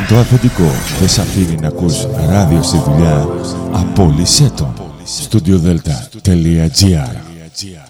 Αν το αφεντικό δεν σ' αφήνει να ακούς ράδιο στη δουλειά, απόλυσέ το. StudioDelta.gr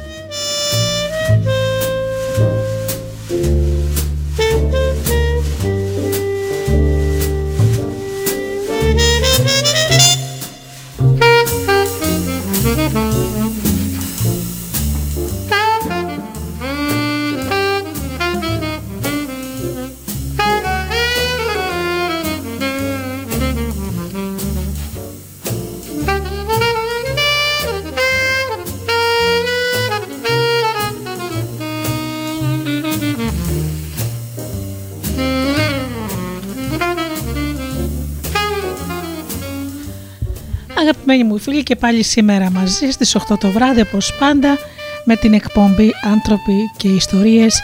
Αγαπημένοι μου φίλοι και πάλι σήμερα μαζί στις 8 το βράδυ όπως πάντα με την εκπομπή «Άνθρωποι και Ιστορίες»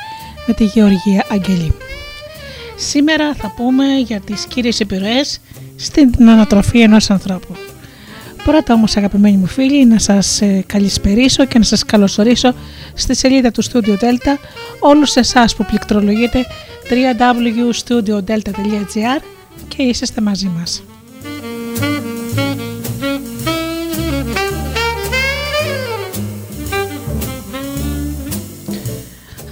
με τη Γεωργία Αγγελή. Σήμερα θα πούμε για τις κύριες επιρροές στην ανατροφή ενός ανθρώπου. Πρώτα όμως αγαπημένοι μου φίλοι να σας ε, καλησπερίσω και να σας καλωσορίσω στη σελίδα του Studio Delta όλους εσάς που πληκτρολογείτε www.studiodelta.gr και είσαστε μαζί μας.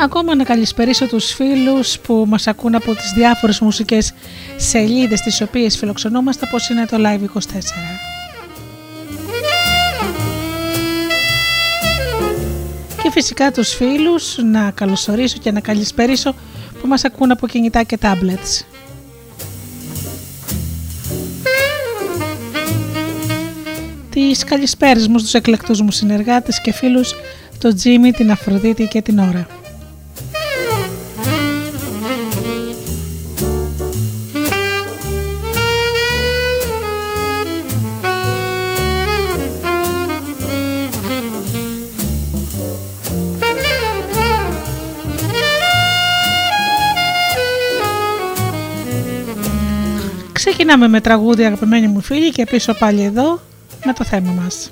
Ακόμα να καλησπερίσω τους φίλους που μας ακούν από τις διάφορες μουσικές σελίδες τις οποίες φιλοξενούμαστε όπως είναι το Live24. Και φυσικά τους φίλους να καλωσορίσω και να καλησπερίσω που μας ακούν από κινητά και tablets. Τις καλησπέρες μου στους εκλεκτούς μου συνεργάτες και φίλους, τον Τζίμι, την Αφροδίτη και την Ωρα. Ξεκινάμε με τραγούδι αγαπημένοι μου φίλοι και πίσω πάλι εδώ με το θέμα μας.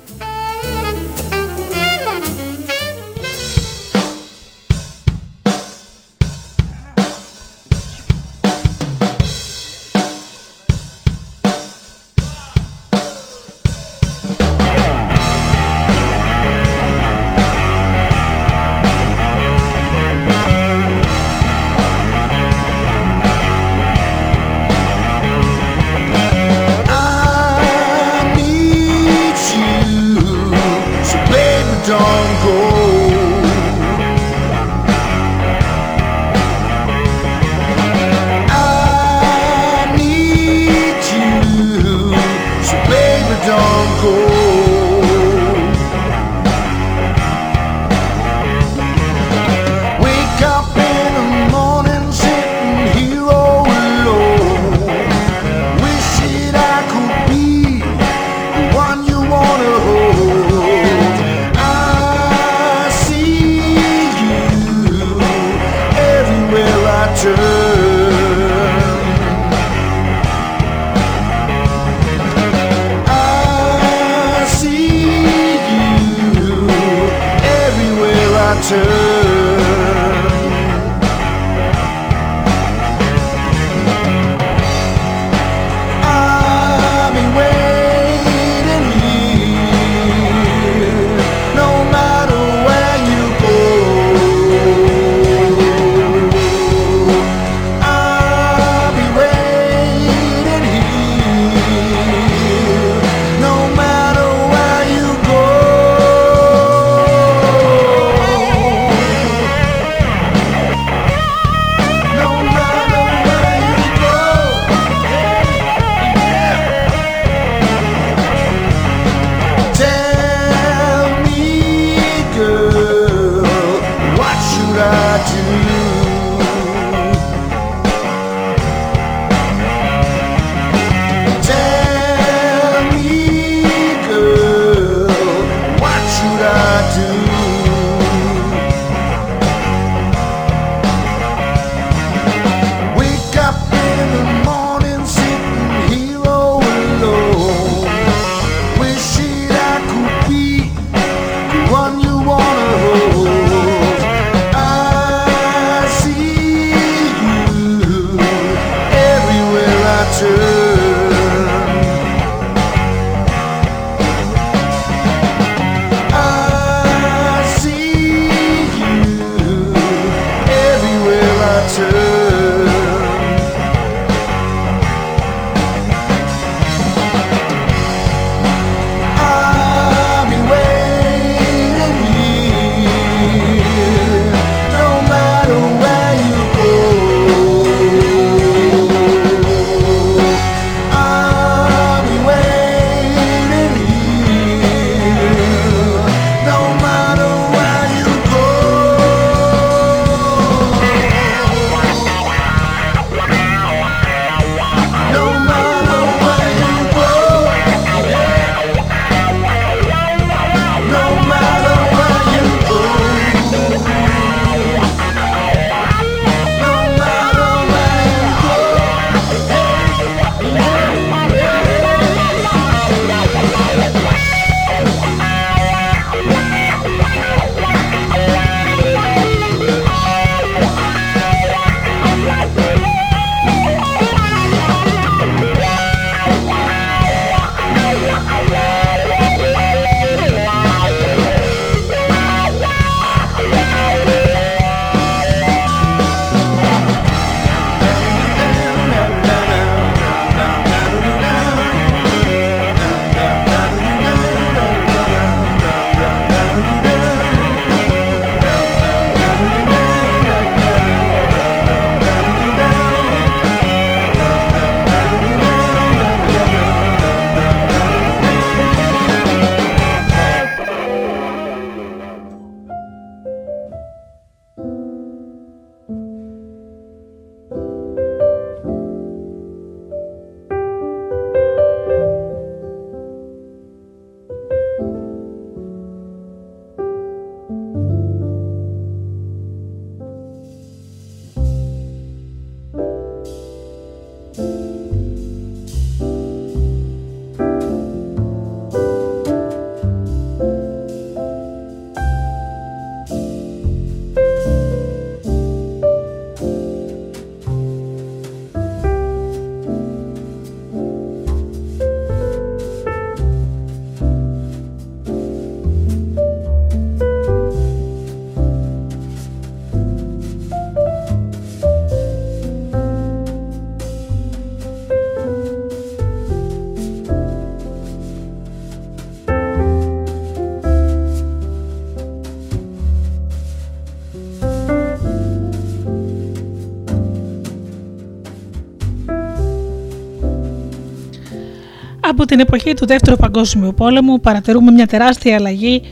Από την εποχή του Δεύτερου Παγκόσμιου Πόλεμου παρατηρούμε μια τεράστια αλλαγή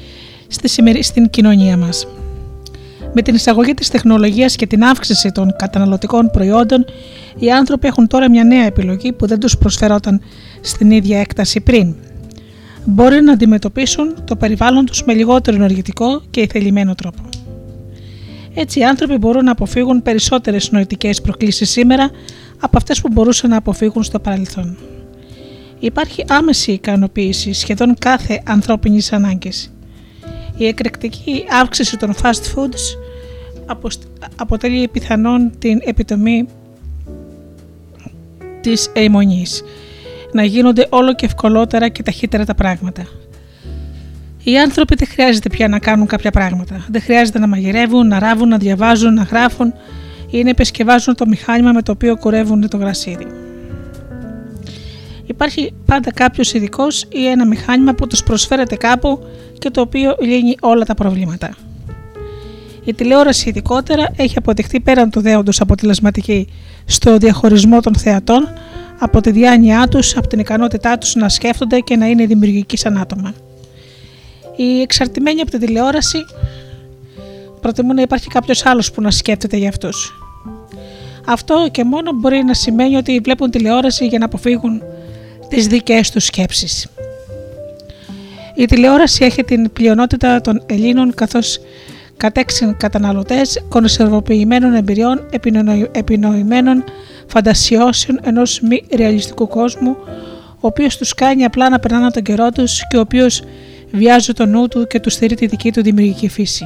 στην κοινωνία μας. Με την εισαγωγή της τεχνολογίας και την αύξηση των καταναλωτικών προϊόντων, οι άνθρωποι έχουν τώρα μια νέα επιλογή που δεν τους προσφερόταν στην ίδια έκταση πριν. Μπορεί να αντιμετωπίσουν το περιβάλλον τους με λιγότερο ενεργητικό και ηθελημένο τρόπο. Έτσι οι άνθρωποι μπορούν να αποφύγουν περισσότερες νοητικές προκλήσεις σήμερα από αυτές που μπορούσαν να αποφύγουν στο παρελθόν. Υπάρχει άμεση ικανοποίηση σχεδόν κάθε ανθρώπινης ανάγκης. Η εκρηκτική αύξηση των fast foods αποτελεί πιθανόν την επιτομή της αιμονής. Να γίνονται όλο και ευκολότερα και ταχύτερα τα πράγματα. Οι άνθρωποι δεν χρειάζεται πια να κάνουν κάποια πράγματα. Δεν χρειάζεται να μαγειρεύουν, να ράβουν, να διαβάζουν, να γράφουν ή να επισκευάζουν το μηχάνημα με το οποίο κουρεύουν το γρασίδι. Υπάρχει πάντα κάποιος ειδικός ή ένα μηχάνημα που τους προσφέρεται κάπου και το οποίο λύνει όλα τα προβλήματα. Η τηλεόραση ειδικότερα έχει αποδειχθεί πέραν του δέοντος αποτελεσματική στο διαχωρισμό των θεατών από τη διάνοιά τους, από την ικανότητά τους να σκέφτονται και να είναι δημιουργικοί σαν άτομα. Οι εξαρτημένοι από τη τηλεόραση προτιμούν να υπάρχει κάποιος άλλος που να σκέφτεται για αυτούς. Αυτό και μόνο μπορεί να σημαίνει ότι βλέπουν τηλεόραση για να αποφύγουν τις δικές τους σκέψεις. Η τηλεόραση έχει την πλειονότητα των Ελλήνων καθώς κατέξυν καταναλωτές κονσερβοποιημένων εμπειριών επινοημένων φαντασιώσεων ενός μη ρεαλιστικού κόσμου ο οποίος τους κάνει απλά να περνάνε τον καιρό τους και ο οποίος βιάζει το νου του και τους στηρεί τη δική του δημιουργική φύση.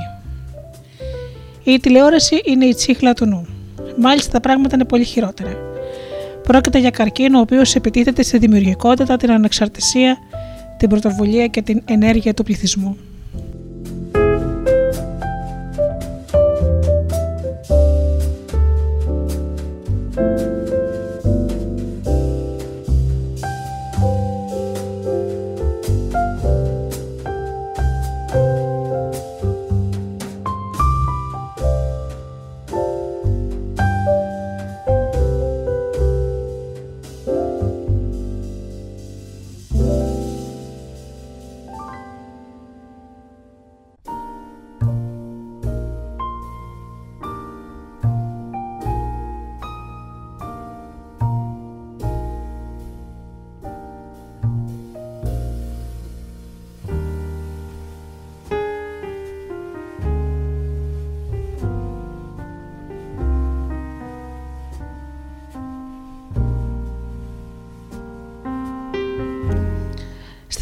Η τηλεόραση είναι η τσίχλα του νου. Μάλιστα τα πράγματα είναι πολύ χειρότερα. Πρόκειται για καρκίνο ο οποίος επιτίθεται στη δημιουργικότητα, την ανεξαρτησία, την πρωτοβουλία και την ενέργεια του πληθυσμού.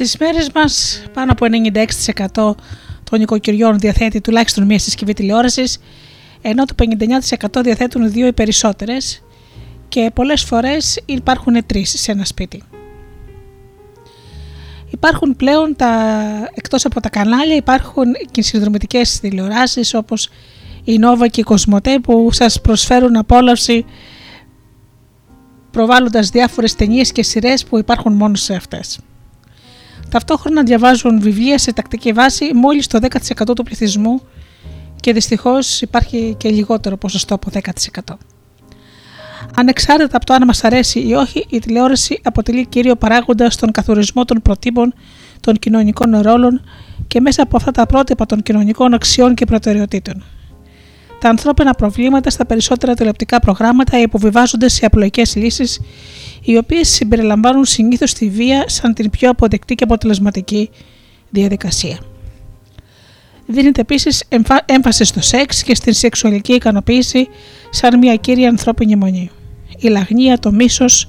Στις μέρες μας πάνω από 96% των οικοκυριών διαθέτει τουλάχιστον μία συσκευή τηλεόρασης ενώ το 59% διαθέτουν δύο ή περισσότερες και πολλές φορές υπάρχουν τρεις σε ένα σπίτι. Υπάρχουν πλέον τα, εκτός από τα κανάλια υπάρχουν και συνδρομητικές τηλεοράσεις όπως η Nova και η Κοσμοτέ που σας προσφέρουν απόλαυση προβάλλοντας διάφορες ταινίες και σειρές που υπάρχουν μόνο σε αυτές. Ταυτόχρονα διαβάζουν βιβλία σε τακτική βάση μόλις το 10% του πληθυσμού και δυστυχώς υπάρχει και λιγότερο ποσοστό από 10%. Ανεξάρτητα από το αν μας αρέσει ή όχι, η τηλεόραση αποτελεί κύριο παράγοντα στον καθορισμό των προτύπων των κοινωνικών ρόλων και μέσα από αυτά τα πρότυπα των κοινωνικών αξιών και προτεραιοτήτων. Τα ανθρώπινα προβλήματα στα περισσότερα τηλεοπτικά προγράμματα υποβιβάζονται σε απλοϊκές λύσεις οι οποίες συμπεριλαμβάνουν συνήθως τη βία σαν την πιο αποδεκτή και αποτελεσματική διαδικασία. Δίνεται επίσης έμφαση στο σεξ και στην σεξουαλική ικανοποίηση σαν μια κύρια ανθρώπινη μονή. Η λαγνία, το μίσος,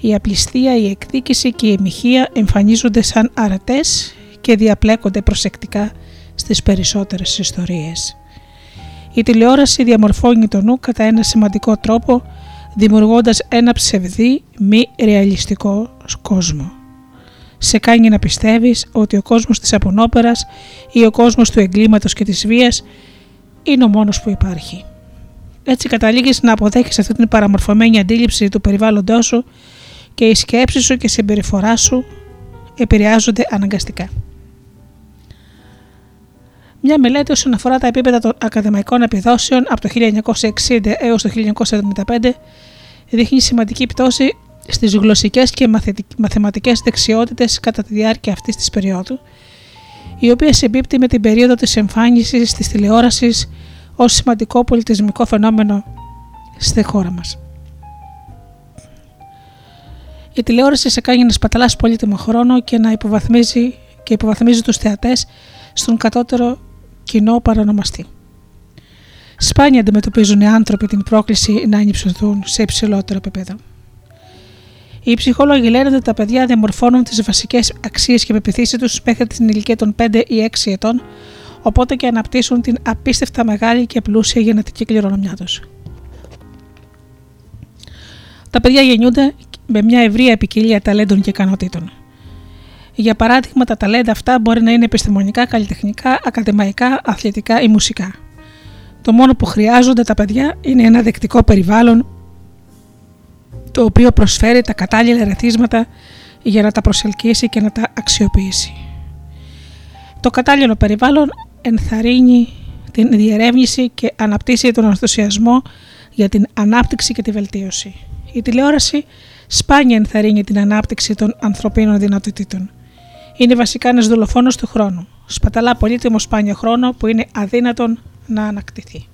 η απληστία, η εκδίκηση και η εμυχία εμφανίζονται σαν αρατές και διαπλέκονται προσεκτικά στις περισσότερες ιστορίες. Η τηλεόραση διαμορφώνει το νου κατά ένα σημαντικό τρόπο δημιουργώντας ένα ψευδή μη ρεαλιστικό κόσμο. Σε κάνει να πιστεύεις ότι ο κόσμος της απονόπερας ή ο κόσμος του εγκλήματος και της βίας είναι ο μόνος που υπάρχει. Έτσι καταλήγεις να αποδέχεις αυτή την παραμορφωμένη αντίληψη του περιβάλλοντός σου και οι σκέψεις σου και η συμπεριφορά σου επηρεάζονται αναγκαστικά. Μια μελέτη όσον αφορά τα επίπεδα των ακαδημαϊκών επιδόσεων από το 1960 έως το 1975 δείχνει σημαντική πτώση στις γλωσσικές και μαθηματικές δεξιότητες κατά τη διάρκεια αυτής της περίοδου, η οποία συμπίπτει με την περίοδο της εμφάνισης της τηλεόρασης ως σημαντικό πολιτισμικό φαινόμενο στη χώρα μας. Η τηλεόραση σε κάνει να σπαταλάς πολύτιμο χρόνο και να υποβαθμίζει, και υποβαθμίζει τους θεατές στον κατώτερο κοινό παρανομαστή. Σπάνια αντιμετωπίζουν οι άνθρωποι την πρόκληση να ενυψωθούν σε υψηλότερο επίπεδο. Οι ψυχολόγοι λένε ότι τα παιδιά διαμορφώνουν τις βασικές αξίες και πεπιθήσεις τους μέχρι την ηλικία των 5 ή 6 ετών, οπότε και αναπτύσσουν την απίστευτα μεγάλη και πλούσια γενετική κληρονομιά τους. Τα παιδιά γεννιούνται με μια ευρία ποικιλία ταλέντων και ικανοτήτων. Για παράδειγμα, τα ταλέντα αυτά μπορεί να είναι επιστημονικά, καλλιτεχνικά, ακαδημαϊκά, αθλητικά ή μουσικά. Το μόνο που χρειάζονται τα παιδιά είναι ένα δεκτικό περιβάλλον το οποίο προσφέρει τα κατάλληλα ερεθίσματα για να τα προσελκύσει και να τα αξιοποιήσει. Το κατάλληλο περιβάλλον ενθαρρύνει την διερεύνηση και αναπτύσσει τον ενθουσιασμό για την ανάπτυξη και τη βελτίωση. Η τηλεόραση σπάνια ενθαρρύνει την ανάπτυξη των ανθρωπίνων δυνατοτήτων. Είναι βασικά ένας δολοφόνος του χρόνου. Σπαταλά πολύτιμο σπάνιο χρόνο που είναι αδύνατον να ανακτηθεί.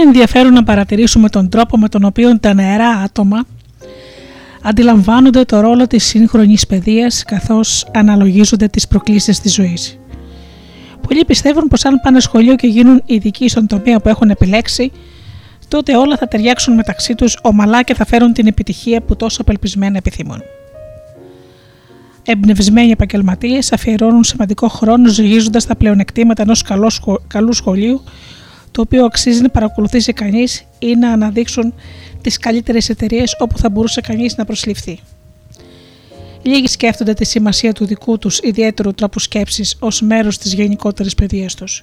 Είναι ενδιαφέρον να παρατηρήσουμε τον τρόπο με τον οποίο τα νεαρά άτομα αντιλαμβάνονται το ρόλο της σύγχρονης παιδείας καθώς αναλογίζονται τις προκλήσεις της ζωής. Πολλοί πιστεύουν πως αν πάνε σχολείο και γίνουν ειδικοί στον τομέα που έχουν επιλέξει, τότε όλα θα ταιριάξουν μεταξύ τους ομαλά και θα φέρουν την επιτυχία που τόσο απελπισμένα επιθυμούν. Εμπνευσμένοι επαγγελματίες αφιερώνουν σημαντικό χρόνο ζυγίζοντας τα πλεονεκτήματα ενός καλού σχολείου, το οποίο αξίζει να παρακολουθήσει κανείς ή να αναδείξουν τις καλύτερες εταιρείες όπου θα μπορούσε κανείς να προσληφθεί. Λίγοι σκέφτονται τη σημασία του δικού τους ιδιαίτερου τρόπου σκέψης ως μέρος της γενικότερης παιδείας τους.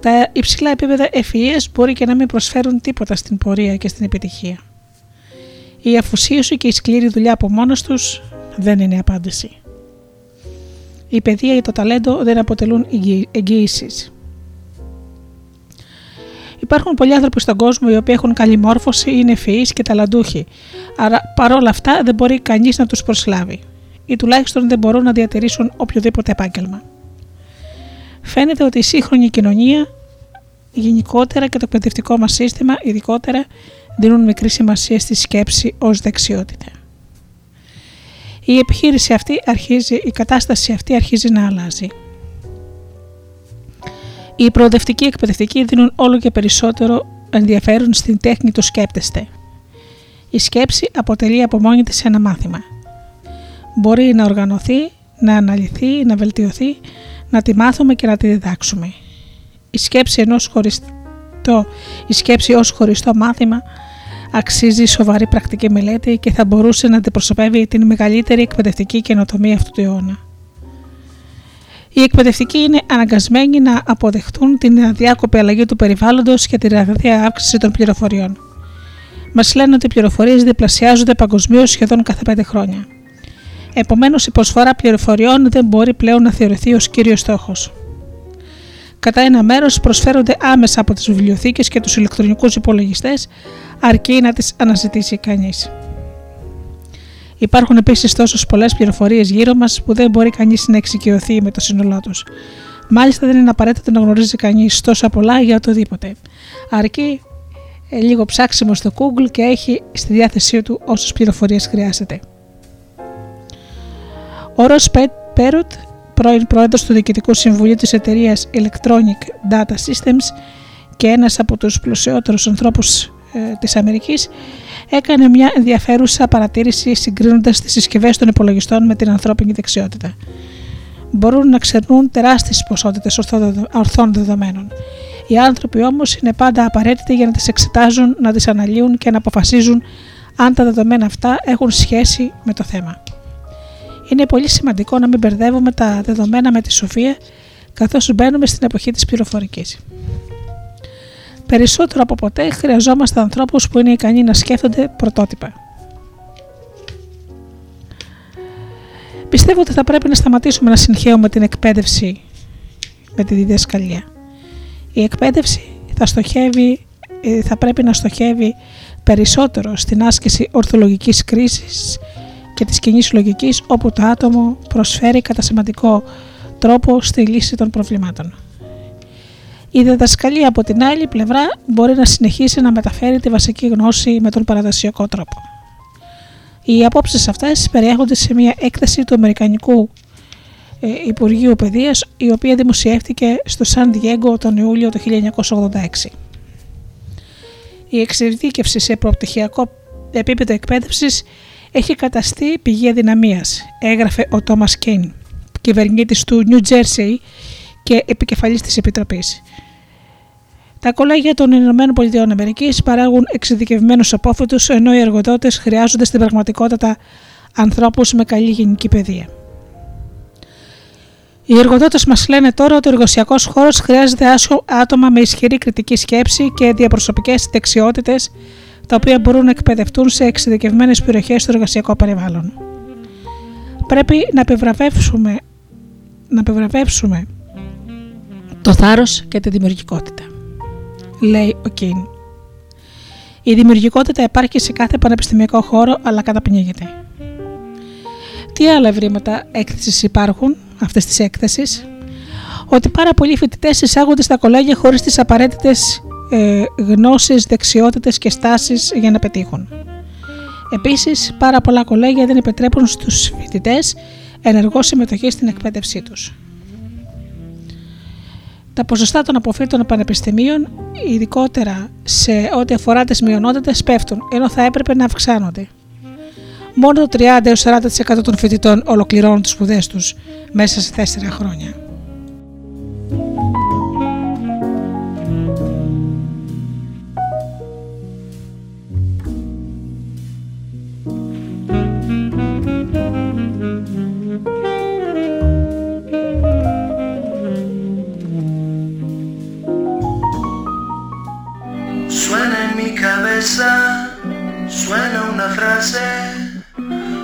Τα υψηλά επίπεδα ευφυΐας μπορεί και να μην προσφέρουν τίποτα στην πορεία και στην επιτυχία. Η αφοσίωση και η σκληρή δουλειά από μόνος τους δεν είναι απάντηση. Η παιδεία ή το ταλέντο δεν αποτελούν εγγύησει. Υπάρχουν πολλοί άνθρωποι στον κόσμο οι οποίοι έχουν καλή μόρφωση, είναι ευφυεί και ταλαντούχοι, άρα παρόλα αυτά δεν μπορεί κανείς να τους προσλάβει ή τουλάχιστον δεν μπορούν να διατηρήσουν οποιοδήποτε επάγγελμα. Φαίνεται ότι η σύγχρονη κοινωνία γενικότερα και το εκπαιδευτικό μας σύστημα ειδικότερα δίνουν μικρή σημασία στη σκέψη ως δεξιότητα. Η επιχείρηση αυτή αρχίζει, η κατάσταση αυτή αρχίζει να αλλάζει. Οι προοδευτικοί εκπαιδευτικοί δίνουν όλο και περισσότερο ενδιαφέρον στην τέχνη του σκέπτεστε. Η σκέψη αποτελεί από μόνη της ένα μάθημα. Μπορεί να οργανωθεί, να αναλυθεί, να βελτιωθεί, να τη μάθουμε και να τη διδάξουμε. Η σκέψη, ενός χωριστό, η σκέψη ως χωριστό μάθημα αξίζει σοβαρή πρακτική μελέτη και θα μπορούσε να αντιπροσωπεύει την μεγαλύτερη εκπαιδευτική καινοτομία αυτού του αιώνα. Οι εκπαιδευτικοί είναι αναγκασμένοι να αποδεχτούν την αδιάκοπη αλλαγή του περιβάλλοντος και τη ραγδαία αύξηση των πληροφοριών. Μας λένε ότι οι πληροφορίες διπλασιάζονται παγκοσμίως σχεδόν κάθε πέντε χρόνια. Επομένως, η προσφορά πληροφοριών δεν μπορεί πλέον να θεωρηθεί ως κύριος στόχος. Κατά ένα μέρος προσφέρονται άμεσα από τις βιβλιοθήκες και τους ηλεκτρονικούς υπολογιστές, αρκεί να τις αναζητήσει κανείς. Υπάρχουν επίσης τόσες πολλές πληροφορίες γύρω μας που δεν μπορεί κανείς να εξοικειωθεί με το σύνολό τους. Μάλιστα, δεν είναι απαραίτητο να γνωρίζει κανείς τόσα πολλά για οτιδήποτε. Αρκεί ε, λίγο ψάξιμο στο Google και έχει στη διάθεσή του όσες πληροφορίες χρειάζεται. Ο Ρος Πέροτ, πρώην πρόεδρος του Διοικητικού Συμβουλίου της εταιρείας Electronic Data Systems και ένας από τους πλουσιότερους ανθρώπους ε, της Αμερικής έκανε μια ενδιαφέρουσα παρατήρηση συγκρίνοντας τις συσκευές των υπολογιστών με την ανθρώπινη δεξιότητα. Μπορούν να ξερνούν τεράστιες ποσότητες ορθών δεδομένων. Οι άνθρωποι όμως είναι πάντα απαραίτητοι για να τις εξετάζουν, να τις αναλύουν και να αποφασίζουν αν τα δεδομένα αυτά έχουν σχέση με το θέμα. Είναι πολύ σημαντικό να μην μπερδεύουμε τα δεδομένα με τη σοφία καθώς μπαίνουμε στην εποχή της πληροφορικής. Περισσότερο από ποτέ χρειαζόμαστε ανθρώπους που είναι ικανοί να σκέφτονται πρωτότυπα. Πιστεύω ότι θα πρέπει να σταματήσουμε να συγχαίουμε την εκπαίδευση με τη διδασκαλία. Η εκπαίδευση θα, στοχεύει, ε, θα πρέπει να στοχεύει περισσότερο στην άσκηση ορθολογικής κρίσης και της κοινής λογικής όπου το άτομο προσφέρει κατά σημαντικό τρόπο στη λύση των προβλημάτων. Η διδασκαλία από την άλλη πλευρά μπορεί να συνεχίσει να μεταφέρει τη βασική γνώση με τον παραδοσιακό τρόπο. Οι απόψεις αυτές περιέχονται σε μια έκθεση του Αμερικανικού ε, Υπουργείου Παιδείας η οποία δημοσιεύτηκε στο Σαν Διέγκο τον Ιούλιο του 1986. Η εξειδίκευση σε προπτυχιακό επίπεδο εκπαίδευσης έχει καταστεί πηγή αδυναμίας, έγραφε ο Τόμας Κέιν, κυβερνήτης του New Jersey και επικεφαλής της Επιτροπής. Τα κολέγια των ΗΠΑ παράγουν εξειδικευμένους απόφοιτους, ενώ οι εργοδότες χρειάζονται στην πραγματικότητα ανθρώπους με καλή γενική παιδεία. Οι εργοδότες μας λένε τώρα ότι ο εργοσιακό χώρος χρειάζεται άτομα με ισχυρή κριτική σκέψη και διαπροσωπικές δεξιότητες, τα οποία μπορούν να εκπαιδευτούν σε εξειδικευμένες περιοχές στο εργασιακό περιβάλλον. Πρέπει να επιβραβεύσουμε, να επιβραβεύσουμε το θάρρος και τη δημιουργικότητα. Λέει ο Κιν. Η δημιουργικότητα υπάρχει σε κάθε πανεπιστημιακό χώρο αλλά καταπνίγεται. Τι άλλα ευρήματα έκθεσης υπάρχουν αυτές τις έκθεση, ότι πάρα πολλοί φοιτητές εισάγονται στα κολέγια χωρίς τις απαραίτητες ε, γνώσεις, δεξιότητες και στάσεις για να πετύχουν. Επίσης, πάρα πολλά κολέγια δεν επιτρέπουν στους φοιτητές ενεργό συμμετοχή στην εκπαίδευσή τους. Τα ποσοστά των αποφύτων των πανεπιστημίων, ειδικότερα σε ό,τι αφορά τις μειονότητες, πέφτουν, ενώ θα έπρεπε να αυξάνονται. Μόνο το 30-40% των φοιτητών ολοκληρώνουν τις σπουδές τους μέσα σε 4 χρόνια. suena una frase,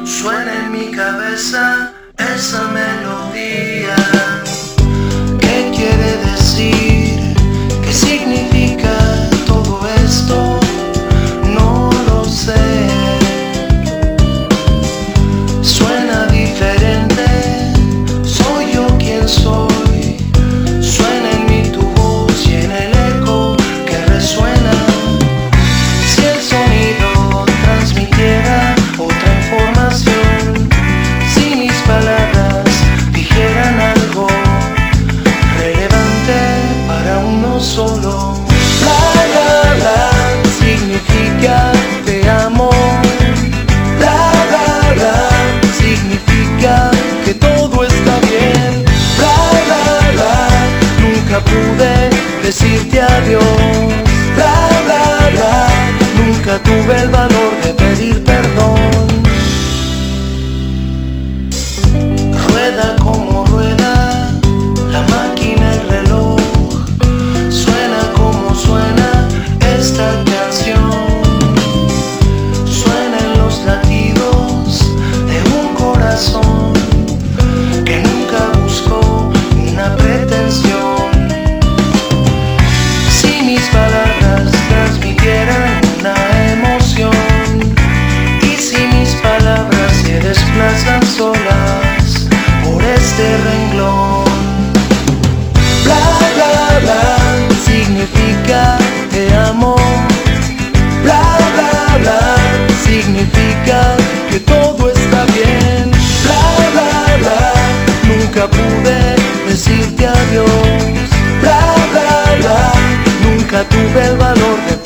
suena en mi cabeza esa melodía. decirte adiós. Bla, bla, bla, nunca tuve el valor de pedir perdón. pude decirte adiós. Bla, bla, bla, nunca tuve el valor de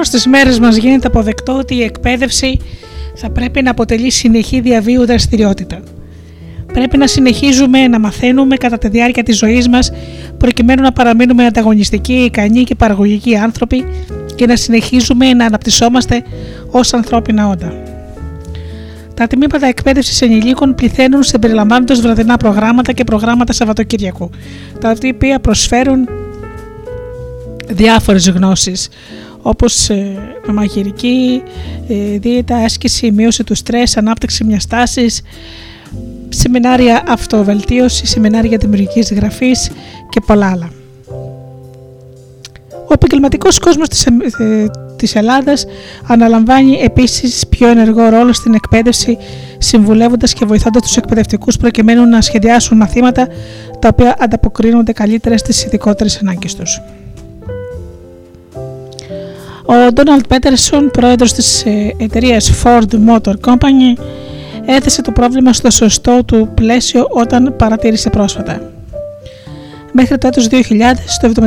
μόνο στις μέρες μας γίνεται αποδεκτό ότι η εκπαίδευση θα πρέπει να αποτελεί συνεχή διαβίου δραστηριότητα. Πρέπει να συνεχίζουμε να μαθαίνουμε κατά τη διάρκεια της ζωής μας προκειμένου να παραμείνουμε ανταγωνιστικοί, ικανοί και παραγωγικοί άνθρωποι και να συνεχίζουμε να αναπτυσσόμαστε ως ανθρώπινα όντα. Τα τμήματα εκπαίδευσης ενηλίκων πληθαίνουν συμπεριλαμβάνοντας βραδινά προγράμματα και προγράμματα Σαββατοκύριακου, τα οποία προσφέρουν διάφορες γνώσεις όπως ε, μαγειρική, ε, δίαιτα, άσκηση, μείωση του στρες, ανάπτυξη μιας τάσης, σεμινάρια αυτοβελτίωση, σεμινάρια δημιουργικής γραφής και πολλά άλλα. Ο επαγγελματικός κόσμος της, ε, της Ελλάδας αναλαμβάνει επίσης πιο ενεργό ρόλο στην εκπαίδευση συμβουλεύοντας και βοηθώντας τους εκπαιδευτικούς προκειμένου να σχεδιάσουν μαθήματα τα οποία ανταποκρίνονται καλύτερα στις ειδικότερες ανάγκες τους. Ο Ντόναλτ Πέτερσον, πρόεδρος της ε, εταιρείας Ford Motor Company, έθεσε το πρόβλημα στο σωστό του πλαίσιο όταν παρατήρησε πρόσφατα. Μέχρι το έτος 2000, το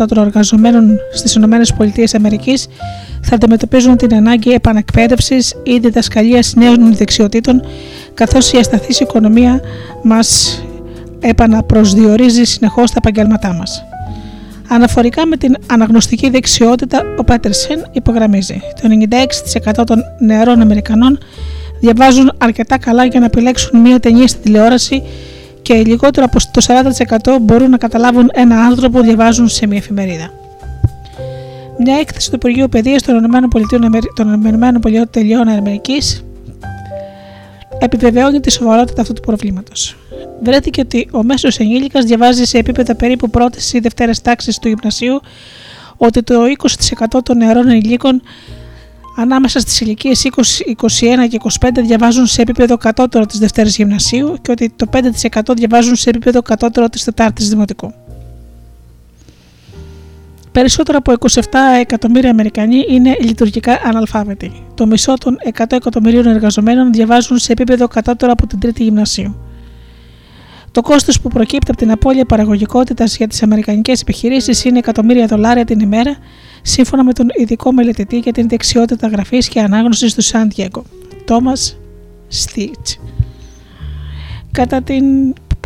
75% των εργαζομένων στις ΗΠΑ θα αντιμετωπίζουν την ανάγκη επανεκπαίδευσης ή διδασκαλίας νέων δεξιοτήτων, καθώς η ασταθής οικονομία μας επαναπροσδιορίζει συνεχώς τα επαγγέλματά μας. Αναφορικά με την αναγνωστική δεξιότητα, ο Πέτερσεν υπογραμμίζει: Το 96% των νεαρών Αμερικανών διαβάζουν αρκετά καλά για να επιλέξουν μία ταινία στη τηλεόραση και λιγότερο από το 40% μπορούν να καταλάβουν ένα άνθρωπο που διαβάζουν σε μία εφημερίδα. Μια έκθεση του Υπουργείου Παιδείας των ΗΠΑ Τελειών Αμερικής επιβεβαιώνει τη σοβαρότητα αυτού του προβλήματος. Βρέθηκε ότι ο μέσος ενήλικας διαβάζει σε επίπεδα περίπου πρώτης ή δευτέρα τάξης του γυμνασίου ότι το 20% των νεαρών ενηλίκων ανάμεσα στις ηλικίες 20, 21 και 25 διαβάζουν σε επίπεδο κατώτερο της Δευτέρης Γυμνασίου και ότι το 5% διαβάζουν σε επίπεδο κατώτερο της Τετάρτης Δημοτικού. Περισσότερο από 27 εκατομμύρια Αμερικανοί είναι λειτουργικά αναλφάβητοι. Το μισό των 100 εκατομμυρίων εργαζομένων διαβάζουν σε επίπεδο κατώτερο από την Τρίτη Γυμνασίου. Το κόστος που προκύπτει από την απώλεια παραγωγικότητας για τις αμερικανικές επιχειρήσεις είναι εκατομμύρια δολάρια την ημέρα, σύμφωνα με τον ειδικό μελετητή για την δεξιότητα γραφής και ανάγνωση του Σαν Διέγκο, Τόμα Στίτ. Κατά, την,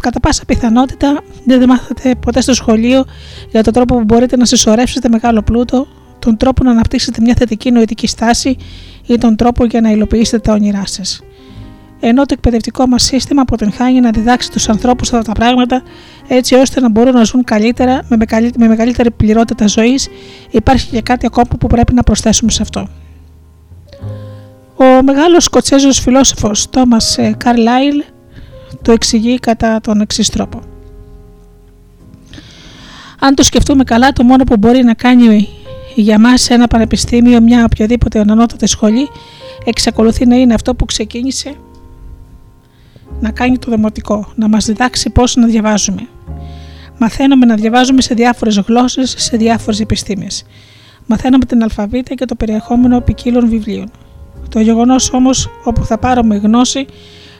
κατά πάσα πιθανότητα δεν μάθατε ποτέ στο σχολείο για τον τρόπο που μπορείτε να συσσωρεύσετε μεγάλο πλούτο, τον τρόπο να αναπτύξετε μια θετική νοητική στάση ή τον τρόπο για να υλοποιήσετε τα όνειρά σας ενώ το εκπαιδευτικό μας σύστημα αποτυγχάνει να διδάξει τους ανθρώπους αυτά τα πράγματα έτσι ώστε να μπορούν να ζουν καλύτερα με μεγαλύτερη πληρότητα ζωής, υπάρχει και κάτι ακόμα που πρέπει να προσθέσουμε σε αυτό. Ο μεγάλος Σκοτσέζος φιλόσοφος Τόμα Καρλάιλ το εξηγεί κατά τον εξής τρόπο. Αν το σκεφτούμε καλά, το μόνο που μπορεί να κάνει για μας ένα πανεπιστήμιο, μια οποιαδήποτε ανώτατη σχολή, εξακολουθεί να είναι αυτό που ξεκίνησε να κάνει το δημοτικό, να μας διδάξει πώς να διαβάζουμε. Μαθαίνουμε να διαβάζουμε σε διάφορες γλώσσες, σε διάφορες επιστήμες. Μαθαίνουμε την αλφαβήτα και το περιεχόμενο ποικίλων βιβλίων. Το γεγονός όμως όπου θα πάρουμε γνώση,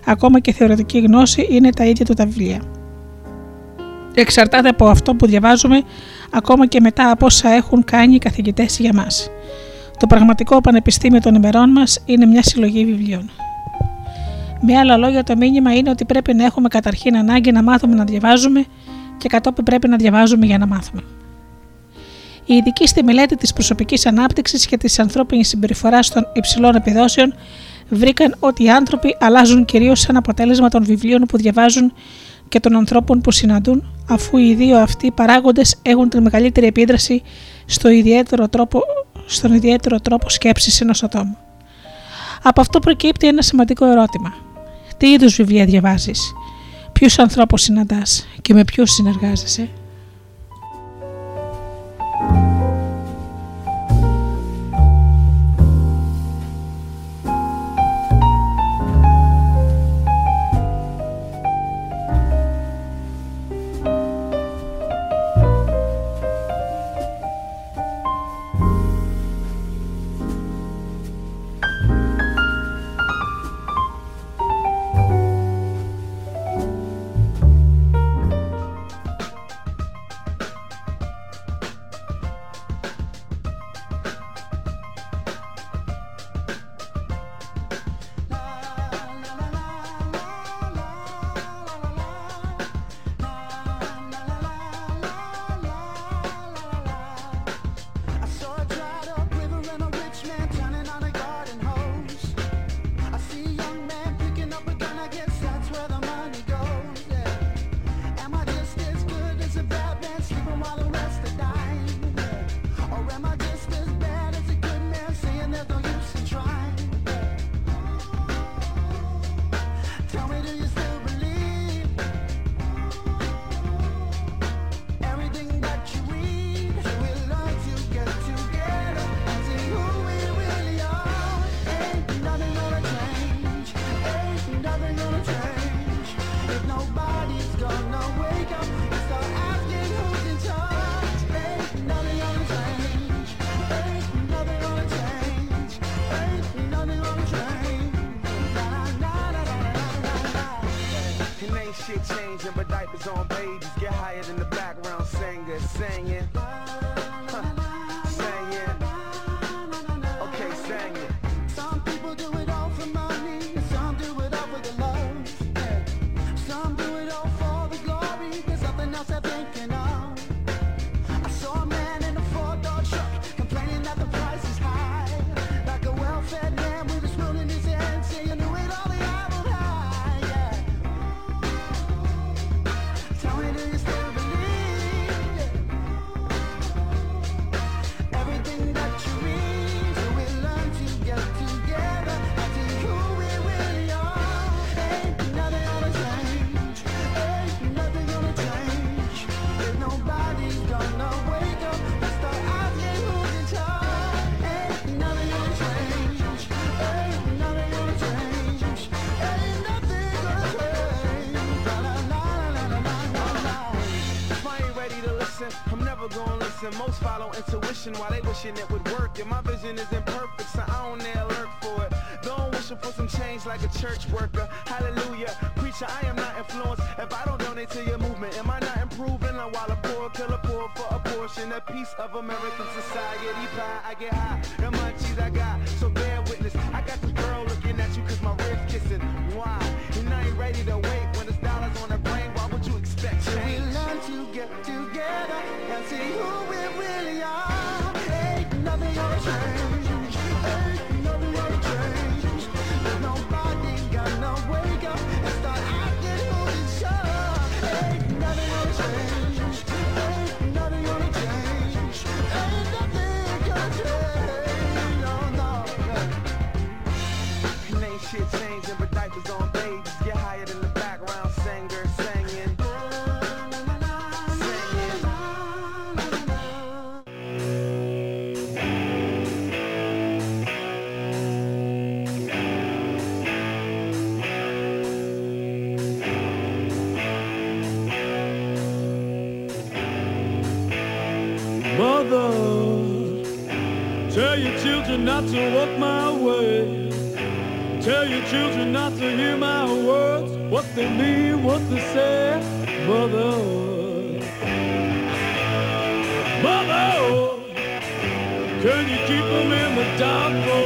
ακόμα και θεωρητική γνώση, είναι τα ίδια του τα βιβλία. Εξαρτάται από αυτό που διαβάζουμε, ακόμα και μετά από όσα έχουν κάνει οι καθηγητές για μας. Το πραγματικό πανεπιστήμιο των ημερών μας είναι μια συλλογή βιβλίων. Με άλλα λόγια, το μήνυμα είναι ότι πρέπει να έχουμε καταρχήν ανάγκη να μάθουμε να διαβάζουμε και κατόπιν πρέπει να διαβάζουμε για να μάθουμε. Οι ειδικοί στη μελέτη της προσωπικής ανάπτυξης και της ανθρώπινης συμπεριφοράς των υψηλών επιδόσεων βρήκαν ότι οι άνθρωποι αλλάζουν κυρίως σαν αποτέλεσμα των βιβλίων που διαβάζουν και των ανθρώπων που συναντούν, αφού οι δύο αυτοί παράγοντες έχουν την μεγαλύτερη επίδραση στο ιδιαίτερο τρόπο, στον ιδιαίτερο τρόπο σκέψης ενός ατόμου. Από αυτό προκύπτει ένα σημαντικό ερώτημα. Τι είδους βιβλία διαβάζεις, ποιους ανθρώπους συναντάς και με ποιους συνεργάζεσαι; but diapers on babies get higher than the background singer singing. And most follow intuition while they wishing it would work. And my vision is imperfect, so I don't dare lurk for it. Don't wishing for some change like a church worker. Hallelujah. Preacher, I am not influenced if I don't donate to your movement. Am I not improving? And while a poor killer poor for a portion, a piece of American society pie, I get high. The munchies I got, so bear witness. I got this girl looking at you cause my ribs kissing. Why? And I ain't ready to wait who we really are. To walk my way. Tell your children not to hear my words, what they mean, what they say. Mother, Mother, can you keep them in the dark for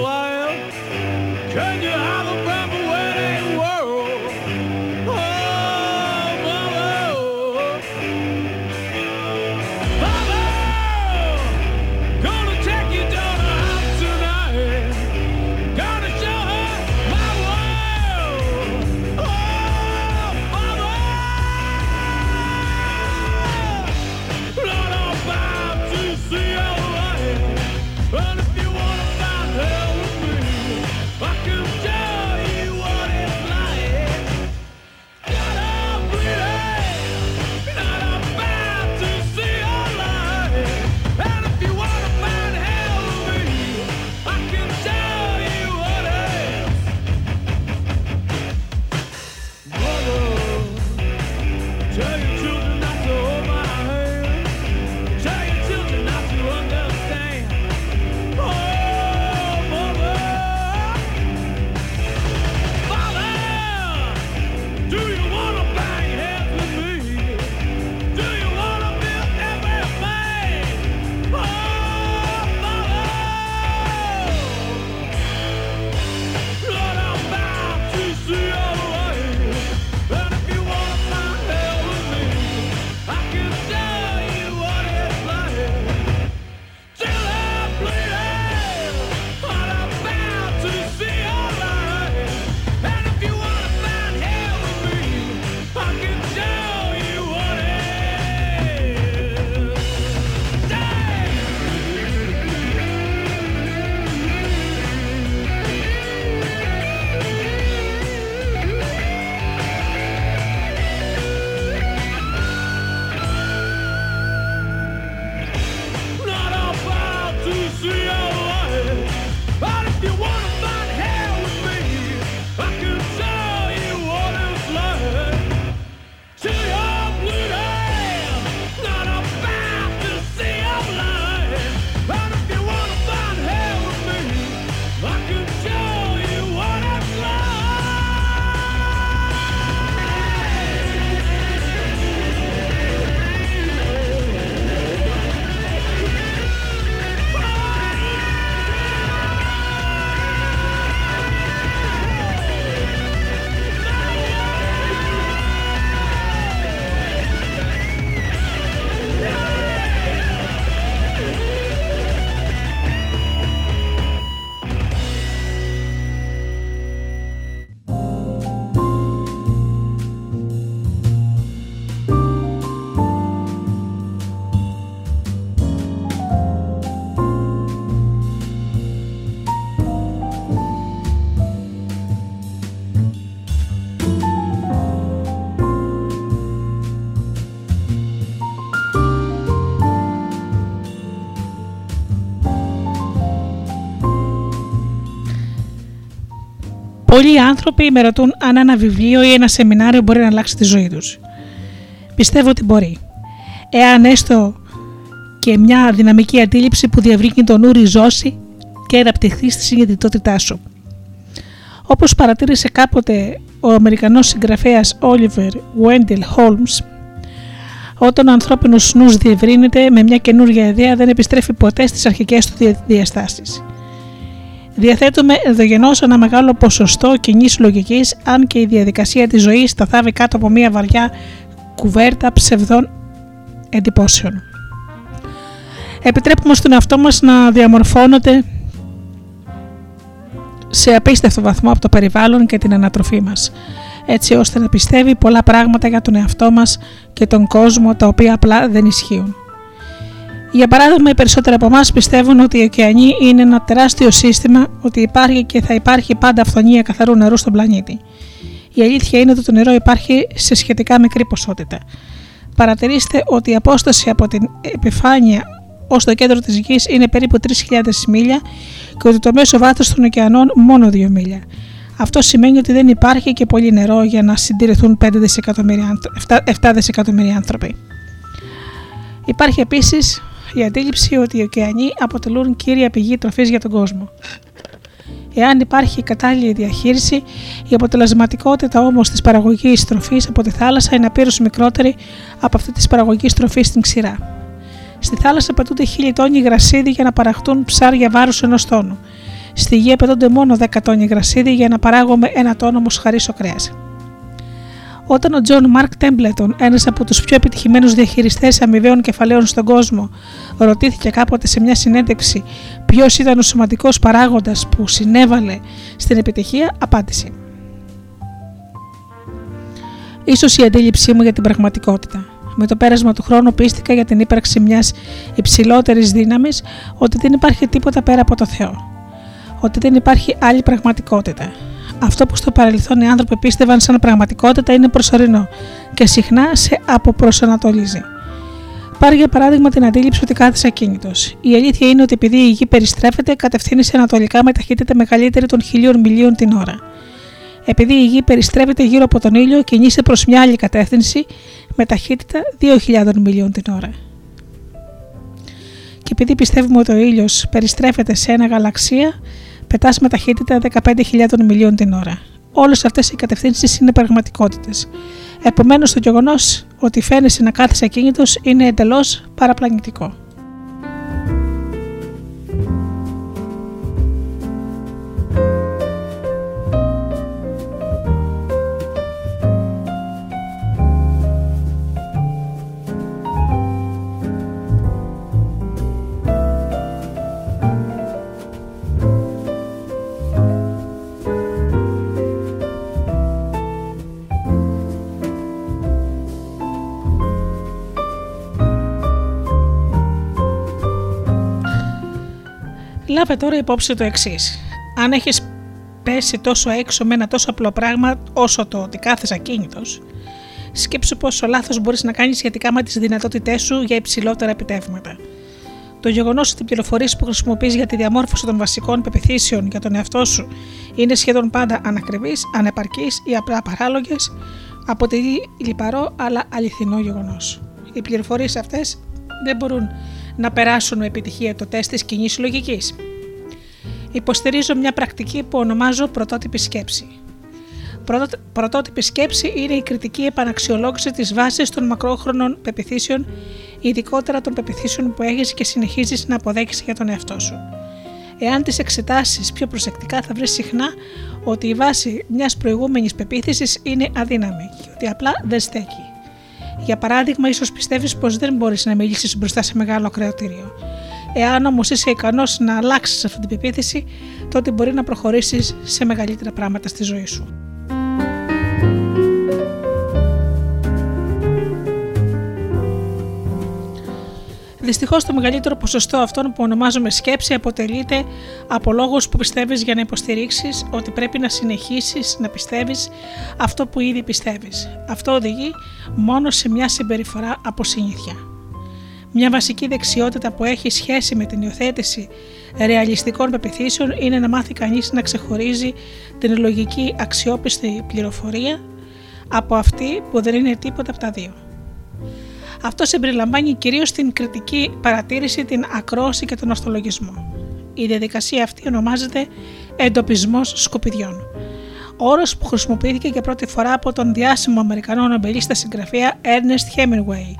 Πολλοί άνθρωποι με ρωτούν αν ένα βιβλίο ή ένα σεμινάριο μπορεί να αλλάξει τη ζωή τους. Πιστεύω ότι μπορεί. Εάν έστω και μια δυναμική αντίληψη που διαβρύνει τον ούρι ζώσει και αναπτυχθεί στη συνειδητότητά σου. Όπως παρατήρησε κάποτε ο Αμερικανός συγγραφέας Oliver Wendell Holmes, όταν ο ανθρώπινος νους διευρύνεται με μια καινούργια ιδέα δεν επιστρέφει ποτέ στις αρχικές του διαστάσεις. Διαθέτουμε ενδογενώς ένα μεγάλο ποσοστό κοινής λογικής, αν και η διαδικασία της ζωής σταθάβει κάτω από μια βαριά κουβέρτα ψευδών εντυπώσεων. Επιτρέπουμε στον εαυτό μας να διαμορφώνεται σε απίστευτο βαθμό από το περιβάλλον και την ανατροφή μας, έτσι ώστε να πιστεύει πολλά πράγματα για τον εαυτό μας και τον κόσμο τα οποία απλά δεν ισχύουν. Για παράδειγμα, οι περισσότεροι από εμάς πιστεύουν ότι οι ωκεανοί είναι ένα τεράστιο σύστημα, ότι υπάρχει και θα υπάρχει πάντα αυθονία καθαρού νερού στον πλανήτη. Η αλήθεια είναι ότι το νερό υπάρχει σε σχετικά μικρή ποσότητα. Παρατηρήστε ότι η απόσταση από την επιφάνεια ως το κέντρο της γης είναι περίπου 3.000 μίλια και ότι το μέσο βάθος των ωκεανών μόνο 2 μίλια. Αυτό σημαίνει ότι δεν υπάρχει και πολύ νερό για να συντηρηθούν 5 δισεκατομμύρια, 7 δισεκατομμύρια άνθρωποι. Υπάρχει επίσης η αντίληψη ότι οι ωκεανοί αποτελούν κύρια πηγή τροφής για τον κόσμο. Εάν υπάρχει κατάλληλη διαχείριση, η αποτελεσματικότητα όμως της παραγωγής τροφής από τη θάλασσα είναι απείρως μικρότερη από αυτή της παραγωγής τροφής στην ξηρά. Στη θάλασσα πετούνται χίλιοι τόνοι γρασίδι για να παραχτούν ψάρια βάρους ενός τόνου. Στη γη απαιτούνται μόνο 10 τόνοι γρασίδι για να παράγουμε ένα τόνο μοσχαρίσο κρέας. Όταν ο Τζον Μαρκ Τέμπλετον, ένας από τους πιο επιτυχημένους διαχειριστές αμοιβαίων κεφαλαίων στον κόσμο, ρωτήθηκε κάποτε σε μια συνέντευξη ποιος ήταν ο σημαντικότερος παράγοντας που συνέβαλε στην επιτυχία, απάντησε. Ίσως η αντίληψή μου για την πραγματικότητα. Με το πέρασμα του χρόνου πείστηκα για την ύπαρξη μιας υψηλότερης δύναμης ότι δεν υπάρχει τίποτα πέρα από το Θεό. Ότι δεν υπάρχει άλλη πραγματικότητα. Αυτό που στο παρελθόν οι άνθρωποι πίστευαν σαν πραγματικότητα είναι προσωρινό και συχνά σε αποπροσανατολίζει. Πάρει για παράδειγμα την αντίληψη ότι κάθεσε ακίνητος. Η αλήθεια είναι ότι επειδή η γη περιστρέφεται, κατευθύνει ανατολικά με ταχύτητα μεγαλύτερη των χιλίων μιλίων την ώρα. Επειδή η γη περιστρέφεται γύρω από τον ήλιο, κινείσαι προς μια άλλη κατεύθυνση με ταχύτητα 2.000 μιλίων την ώρα. Και επειδή πιστεύουμε ότι ο ήλιος περιστρέφεται σε ένα γαλαξία, πετάς με ταχύτητα 15.000 μιλίων την ώρα. Όλες αυτές οι κατευθύνσεις είναι πραγματικότητες. Επομένως, το γεγονός ότι φαίνεσαι να κάθεσαι ακίνητος είναι εντελώς παραπλανητικό. Λάβε τώρα υπόψη το εξής. Αν έχεις πέσει τόσο έξω με ένα τόσο απλό πράγμα όσο το ότι κάθεσαι ακίνητος, σκέψου πόσο λάθος μπορείς να κάνεις σχετικά με τις δυνατότητές σου για υψηλότερα επιτεύγματα. Το γεγονός ότι οι πληροφορίες που χρησιμοποιείς για τη διαμόρφωση των βασικών πεπιθήσεων για τον εαυτό σου είναι σχεδόν πάντα ανακριβείς, ανεπαρκείς ή απλά παράλογες, αποτελεί λιπαρό αλλά αληθινό γεγονός. Οι πληροφορίες αυτές δεν μπορούν να περάσουν με επιτυχία το τεστ της κοινής λογική. Υποστηρίζω μια πρακτική που ονομάζω πρωτότυπη σκέψη. Πρωτότυπη σκέψη είναι η κριτική επαναξιολόγηση της βάσης των μακρόχρονων πεπιθήσεων, ειδικότερα των πεπιθήσεων που έχεις και συνεχίζεις να αποδέχει για τον εαυτό σου. Εάν τις εξετάσεις πιο προσεκτικά, θα βρεις συχνά ότι η βάση μιας προηγούμενης πεποίθησης είναι αδύναμη και ότι απλά δεν στέκει. Για παράδειγμα, ίσως πιστεύεις πως δεν μπορείς να μιλήσεις μπροστά σε μεγάλο κρεατήριο. Εάν όμως είσαι ικανός να αλλάξεις αυτή την πεποίθηση, τότε μπορεί να προχωρήσεις σε μεγαλύτερα πράγματα στη ζωή σου. Δυστυχώς, το μεγαλύτερο ποσοστό αυτών που ονομάζουμε σκέψη αποτελείται από λόγους που πιστεύεις για να υποστηρίξεις ότι πρέπει να συνεχίσεις να πιστεύεις αυτό που ήδη πιστεύεις. Αυτό οδηγεί μόνο σε μια συμπεριφορά από συνήθεια. Μια βασική δεξιότητα που έχει σχέση με την υιοθέτηση ρεαλιστικών πεπιθήσεων είναι να μάθει κανείς να ξεχωρίζει την λογική αξιόπιστη πληροφορία από αυτή που δεν είναι τίποτα από τα δύο. Αυτό συμπεριλαμβάνει κυρίως την κριτική παρατήρηση, την ακρόαση και τον ορθολογισμό. Η διαδικασία αυτή ονομάζεται εντοπισμός σκουπιδιών. Όρος που χρησιμοποιήθηκε για πρώτη φορά από τον διάσημο Αμερικανό νομπελίστα συγγραφέα Ernest Hemingway.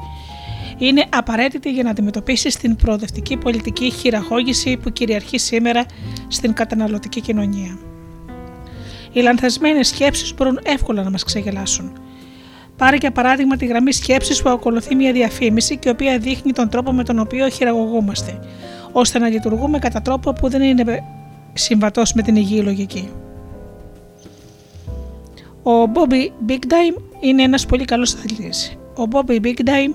Είναι απαραίτητη για να αντιμετωπίσει την προοδευτική πολιτική χειραγώγηση που κυριαρχεί σήμερα στην καταναλωτική κοινωνία. Οι λανθασμένες σκέψεις μπορούν εύκολα να μας ξεγελάσουν. Πάρε για παράδειγμα τη γραμμή σκέψης που ακολουθεί μια διαφήμιση και η οποία δείχνει τον τρόπο με τον οποίο χειραγωγούμαστε, ώστε να λειτουργούμε κατά τρόπο που δεν είναι συμβατός με την υγιή λογική. Ο Bobby Big Time είναι ένας πολύ καλός αθλητής. Ο Bobby Big Time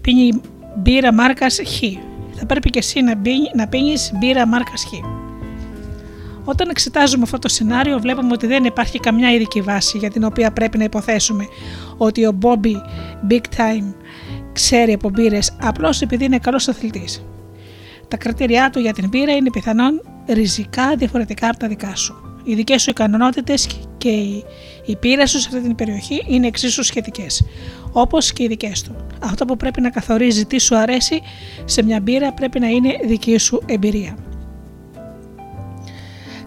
πίνει μπύρα μάρκας Χ. Θα πρέπει και εσύ να, πίνει, να πίνεις μπύρα μάρκας Χ. Όταν εξετάζουμε αυτό το σενάριο, βλέπουμε ότι δεν υπάρχει καμιά ειδική βάση για την οποία πρέπει να υποθέσουμε ότι ο Bobby Big Time ξέρει από μπύρες απλώς επειδή είναι καλός αθλητής. Τα κριτήριά του για την μπύρα είναι πιθανόν ριζικά διαφορετικά από τα δικά σου. Οι δικές σου ικανότητες και οι, οι πείρες σου σε αυτή την περιοχή είναι εξίσου σχετικές, όπως και οι δικές του. Αυτό που πρέπει να καθορίζει τι σου αρέσει σε μια μπύρα πρέπει να είναι δική σου εμπειρία.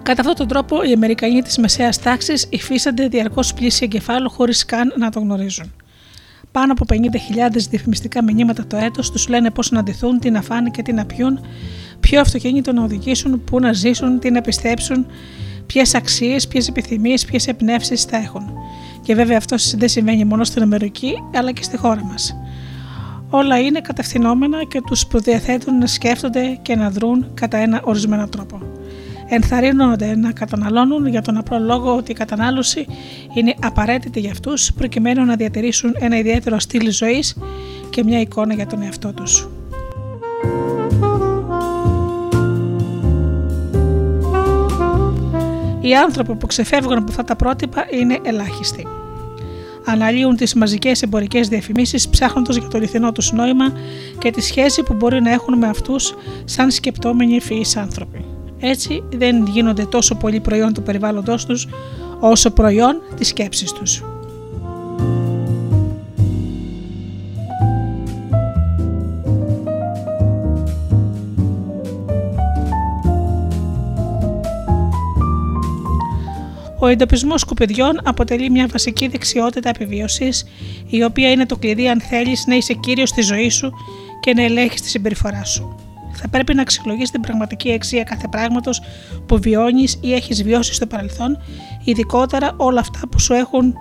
Κατά αυτόν τον τρόπο, οι Αμερικανοί της μεσαίας τάξης υφίστανται διαρκώς πλήση εγκεφάλου χωρίς καν να το γνωρίζουν. Πάνω από 50.000 διαφημιστικά μηνύματα το έτος τους λένε πώς να ντυθούν, τι να φάνε και τι να πιούν, ποιο αυτοκίνητο να οδηγήσουν, πού να ζήσουν, τι να πιστέψουν, ποιες αξίες, ποιες επιθυμίες, ποιες εμπνεύσεις θα έχουν. Και βέβαια αυτό δεν συμβαίνει μόνο στην Αμερική, αλλά και στη χώρα μας. Όλα είναι κατευθυνόμενα και τους προδιαθέτουν να σκέφτονται και να δρουν κατά ένα ορισμένο τρόπο ενθαρρύνονται να καταναλώνουν για τον απλό λόγο ότι η κατανάλωση είναι απαραίτητη για αυτούς προκειμένου να διατηρήσουν ένα ιδιαίτερο στυλ ζωής και μια εικόνα για τον εαυτό τους. Οι άνθρωποι που ξεφεύγουν από αυτά τα πρότυπα είναι ελάχιστοι. Αναλύουν τις μαζικές εμπορικές διαφημίσεις ψάχνοντας για το αληθινό τους νόημα και τη σχέση που μπορεί να έχουν με αυτούς σαν σκεπτόμενοι ευφυείς άνθρωποι. Έτσι δεν γίνονται τόσο πολύ προϊόν του περιβάλλοντος τους όσο προϊόν της σκέψης τους. Ο εντοπισμός σκουπιδιών αποτελεί μια βασική δεξιότητα επιβίωσης, η οποία είναι το κλειδί αν θέλεις να είσαι κύριος στη ζωή σου και να ελέγχεις τη συμπεριφορά σου θα πρέπει να αξιολογήσει την πραγματική αξία κάθε πράγματος που βιώνεις ή έχεις βιώσει στο παρελθόν, ειδικότερα όλα αυτά που σου έχουν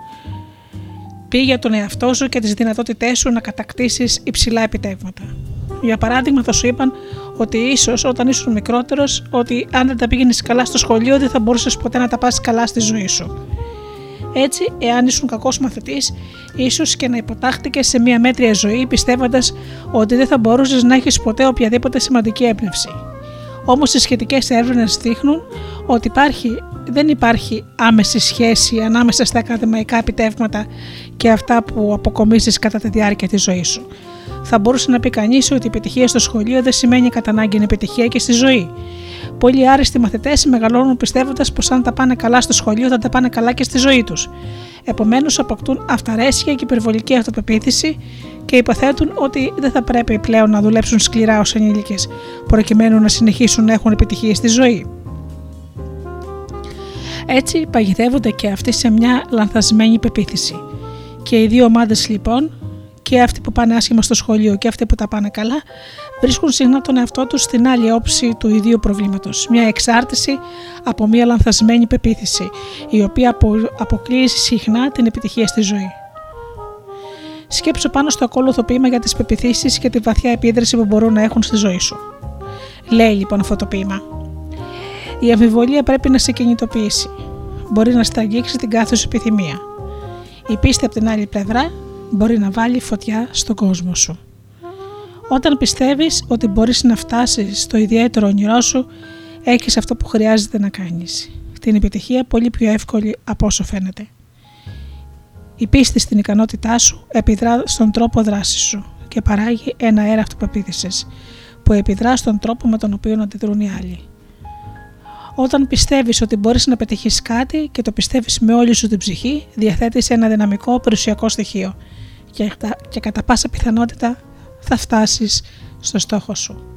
πει για τον εαυτό σου και τις δυνατότητές σου να κατακτήσεις υψηλά επιτεύγματα. Για παράδειγμα, θα σου είπαν ότι ίσως όταν ήσουν μικρότερος, ότι αν δεν τα πήγαινες καλά στο σχολείο, δεν θα μπορούσες ποτέ να τα πας καλά στη ζωή σου. Έτσι, εάν ήσουν κακός μαθητής, ίσως και να υποτάχτηκες σε μια μέτρια ζωή πιστεύοντας ότι δεν θα μπορούσες να έχεις ποτέ οποιαδήποτε σημαντική έμπνευση. Όμως οι σχετικές έρευνες δείχνουν ότι υπάρχει, δεν υπάρχει άμεση σχέση ανάμεσα στα ακαδημαϊκά επιτεύγματα και αυτά που αποκομίζεις κατά τη διάρκεια της ζωής σου. Θα μπορούσε να πει κανείς ότι η επιτυχία στο σχολείο δεν σημαίνει κατά ανάγκη επιτυχία και στη ζωή. Πολλοί άριστοι μαθητές μεγαλώνουν πιστεύοντας πως αν τα πάνε καλά στο σχολείο θα τα πάνε καλά και στη ζωή τους. Επομένως, αποκτούν αυταρέσια και υπερβολική αυτοπεποίθηση και υποθέτουν ότι δεν θα πρέπει πλέον να δουλέψουν σκληρά ως ενήλικες, προκειμένου να συνεχίσουν να έχουν επιτυχίε στη ζωή. Έτσι παγιδεύονται και αυτοί σε μια λανθασμένη πεποίθηση. Και οι δύο ομάδες λοιπόν, και αυτοί που πάνε άσχημα στο σχολείο και αυτοί που τα πάνε καλά, βρίσκουν συχνά τον εαυτό τους στην άλλη όψη του ιδίου προβλήματος. Μια εξάρτηση από μια λανθασμένη πεποίθηση, η οποία αποκλείει συχνά την επιτυχία στη ζωή. Σκέψου πάνω στο ακόλουθο ποίημα για τις πεπιθήσεις και τη βαθιά επίδραση που μπορούν να έχουν στη ζωή σου. Λέει λοιπόν αυτό το ποίημα. Η αμφιβολία πρέπει να σε κινητοποιήσει. Μπορεί να σταγγίξει την κάθε σου επιθυμία. Η πίστη από την άλλη πλευρά μπορεί να βάλει φωτιά στον κόσμο σου. Όταν πιστεύεις ότι μπορείς να φτάσεις στο ιδιαίτερο όνειρό σου, έχεις αυτό που χρειάζεται να κάνεις. Την επιτυχία πολύ πιο εύκολη από όσο φαίνεται. Η πίστη στην ικανότητά σου επιδρά στον τρόπο δράσης σου και παράγει ένα αέρα αυτοπεποίθησης που επιδρά στον τρόπο με τον οποίο αντιδρούν οι άλλοι. Όταν πιστεύεις ότι μπορείς να πετύχεις κάτι και το πιστεύεις με όλη σου την ψυχή, διαθέτεις ένα δυναμικό περιουσιακό στοιχείο – και, κατά πάσα πιθανότητα θα φτάσεις στο στόχο σου.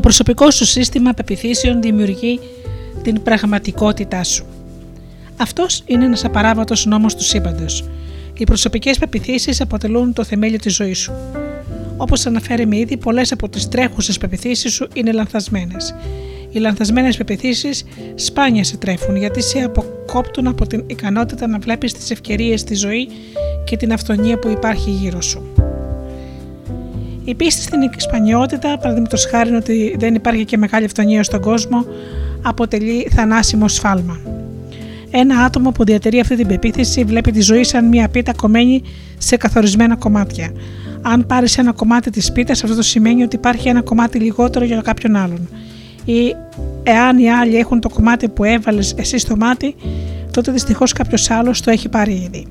Προσωπικό σου σύστημα πεπιθήσεων δημιουργεί την πραγματικότητά σου. Αυτός είναι ένας απαράβατος νόμος του σύμπαντος. Οι προσωπικές πεπιθήσεις αποτελούν το θεμέλιο της ζωής σου. Όπως αναφέρει με ήδη, πολλές από τις τρέχουσες πεπιθήσεις σου είναι λανθασμένες. Οι λανθασμένες πεπιθήσεις σπάνια σε τρέφουν γιατί σε αποκόπτουν από την ικανότητα να βλέπεις τις ευκαιρίες στη ζωή και την αυθονία που υπάρχει γύρω σου. Η πίστη στην σπανιότητα, παραδείγματος χάρη ότι δεν υπάρχει και μεγάλη αυθονία στον κόσμο, αποτελεί θανάσιμο σφάλμα. Ένα άτομο που διατηρεί αυτή την πεποίθηση βλέπει τη ζωή σαν μια πίτα κομμένη σε καθορισμένα κομμάτια. Αν πάρει ένα κομμάτι της πίτας, αυτό το σημαίνει ότι υπάρχει ένα κομμάτι λιγότερο για κάποιον άλλον. Ή εάν οι άλλοι έχουν το κομμάτι που έβαλες εσύ στο μάτι, τότε δυστυχώς κάποιος άλλος το έχει πάρει ήδη.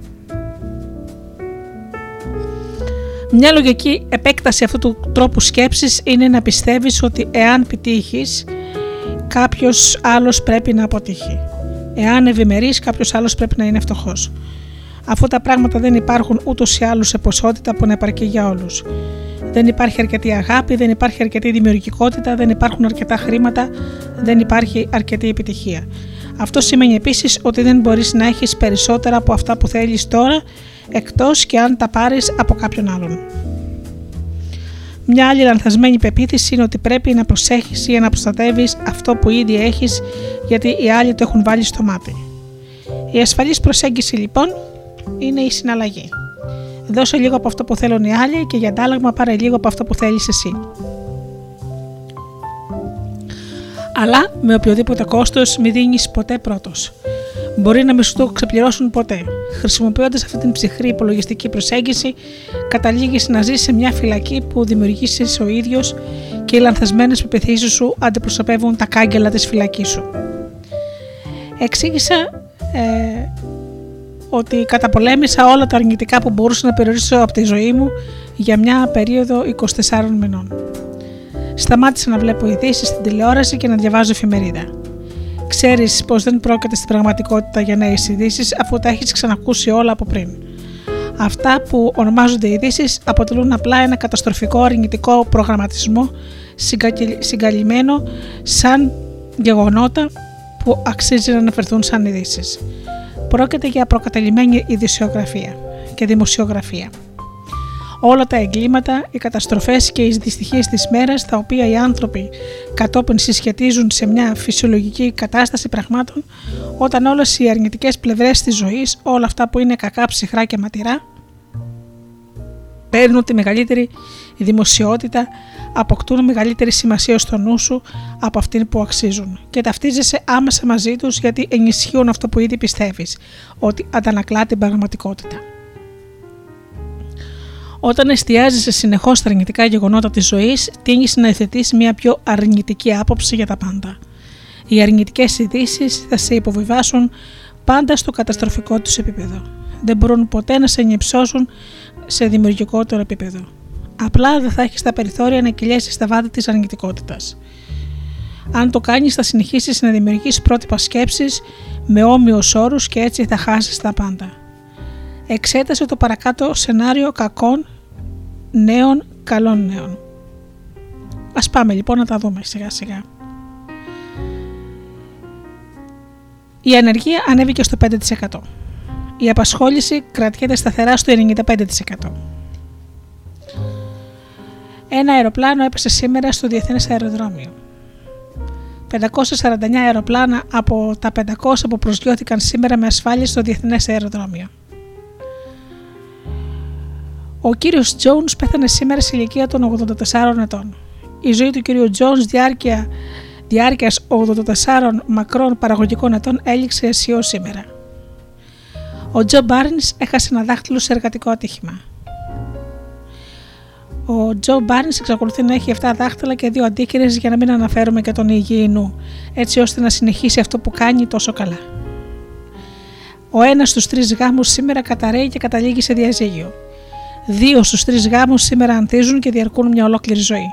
Μια λογική επέκταση αυτού του τρόπου σκέψης είναι να πιστεύεις ότι εάν επιτύχεις κάποιος άλλος πρέπει να αποτύχει. Εάν ευημερείς κάποιος άλλος πρέπει να είναι φτωχός. Αφού τα πράγματα δεν υπάρχουν ούτως ή άλλως σε ποσότητα που να επαρκεί για όλους. Δεν υπάρχει αρκετή αγάπη, δεν υπάρχει αρκετή δημιουργικότητα, δεν υπάρχουν αρκετά χρήματα, δεν υπάρχει αρκετή επιτυχία. Αυτό σημαίνει επίσης ότι δεν μπορείς να έχεις περισσότερα από αυτά που θέλεις τώρα εκτός και αν τα πάρεις από κάποιον άλλον. Μια άλλη λανθασμένη πεποίθηση είναι ότι πρέπει να προσέχεις ή να προστατεύεις αυτό που ήδη έχεις γιατί οι άλλοι το έχουν βάλει στο μάτι. Η ασφαλής προσέγγιση λοιπόν είναι η συναλλαγή. Δώσε λίγο από αυτό που θέλουν οι άλλοι και για αντάλλαγμα πάρε λίγο από αυτό που θέλεις εσύ. Αλλά με οποιοδήποτε κόστος μη δίνεις ποτέ πρώτος μπορεί να μην σου το ξεπληρώσουν ποτέ. Χρησιμοποιώντας αυτή την ψυχρή υπολογιστική προσέγγιση, καταλήγεις να ζεις σε μια φυλακή που δημιουργήσεις ο ίδιος και οι λανθασμένες πεπιθήσεις σου αντιπροσωπεύουν τα κάγκελα της φυλακής σου. Εξήγησα ε, ότι καταπολέμησα όλα τα αρνητικά που μπορούσα να περιορίσω από τη ζωή μου για μια περίοδο 24 μηνών. Σταμάτησα να βλέπω ειδήσεις στην τηλεόραση και να διαβάζω εφημερίδα. Ξέρεις πως δεν πρόκειται στην πραγματικότητα για νέες ειδήσεις αφού τα έχεις ξανακούσει όλα από πριν. Αυτά που ονομάζονται ειδήσεις αποτελούν απλά ένα καταστροφικό αρνητικό προγραμματισμό συγκαλυμμένο σαν γεγονότα που αξίζει να αναφερθούν σαν ειδήσεις. Πρόκειται για προκατελημένη ειδησιογραφία και δημοσιογραφία όλα τα εγκλήματα, οι καταστροφές και οι δυστυχίες της μέρας τα οποία οι άνθρωποι κατόπιν συσχετίζουν σε μια φυσιολογική κατάσταση πραγμάτων όταν όλες οι αρνητικές πλευρές της ζωής, όλα αυτά που είναι κακά ψυχρά και ματηρά παίρνουν τη μεγαλύτερη δημοσιότητα, αποκτούν μεγαλύτερη σημασία στο νου σου από αυτήν που αξίζουν και ταυτίζεσαι άμεσα μαζί τους γιατί ενισχύουν αυτό που ήδη πιστεύεις, ότι αντανακλά την πραγματικότητα. Όταν εστιάζεσαι συνεχώς στα αρνητικά γεγονότα της ζωής, τίνει να εθετεί μια πιο αρνητική άποψη για τα πάντα. Οι αρνητικές ειδήσεις θα σε υποβιβάσουν πάντα στο καταστροφικό τους επίπεδο. Δεν μπορούν ποτέ να σε ενυψώσουν σε δημιουργικότερο επίπεδο. Απλά δεν θα έχεις τα περιθώρια να κυλιέσεις στα βάθη της αρνητικότητας. Αν το κάνεις, θα συνεχίσεις να δημιουργήσει πρότυπα σκέψης με όμοιους όρους και έτσι θα χάσεις τα πάντα εξέτασε το παρακάτω σενάριο κακών νέων καλών νέων. Ας πάμε λοιπόν να τα δούμε σιγά σιγά. Η ανεργία ανέβηκε στο 5%. Η απασχόληση κρατιέται σταθερά στο 95%. Ένα αεροπλάνο έπεσε σήμερα στο Διεθνές Αεροδρόμιο. 549 αεροπλάνα από τα 500 που προσγειώθηκαν σήμερα με ασφάλεια στο Διεθνές Αεροδρόμιο. Ο κύριος Jones πέθανε σήμερα σε ηλικία των 84 ετών. Η ζωή του κύριου Jones διάρκεια διάρκειας 84 μακρών παραγωγικών ετών έληξε αισιό σήμερα. Ο Τζο Μπάρνς έχασε ένα δάχτυλο σε εργατικό ατύχημα. Ο Τζο Μπάρνς εξακολουθεί να έχει 7 δάχτυλα και 2 αντίκυρες για να μην αναφέρουμε και τον υγιεινού, έτσι ώστε να συνεχίσει αυτό που κάνει τόσο καλά. Ο ένας στους τρεις γάμους σήμερα καταραίει και καταλήγει σε διαζύγιο. Δύο στους τρεις γάμους σήμερα ανθίζουν και διαρκούν μια ολόκληρη ζωή.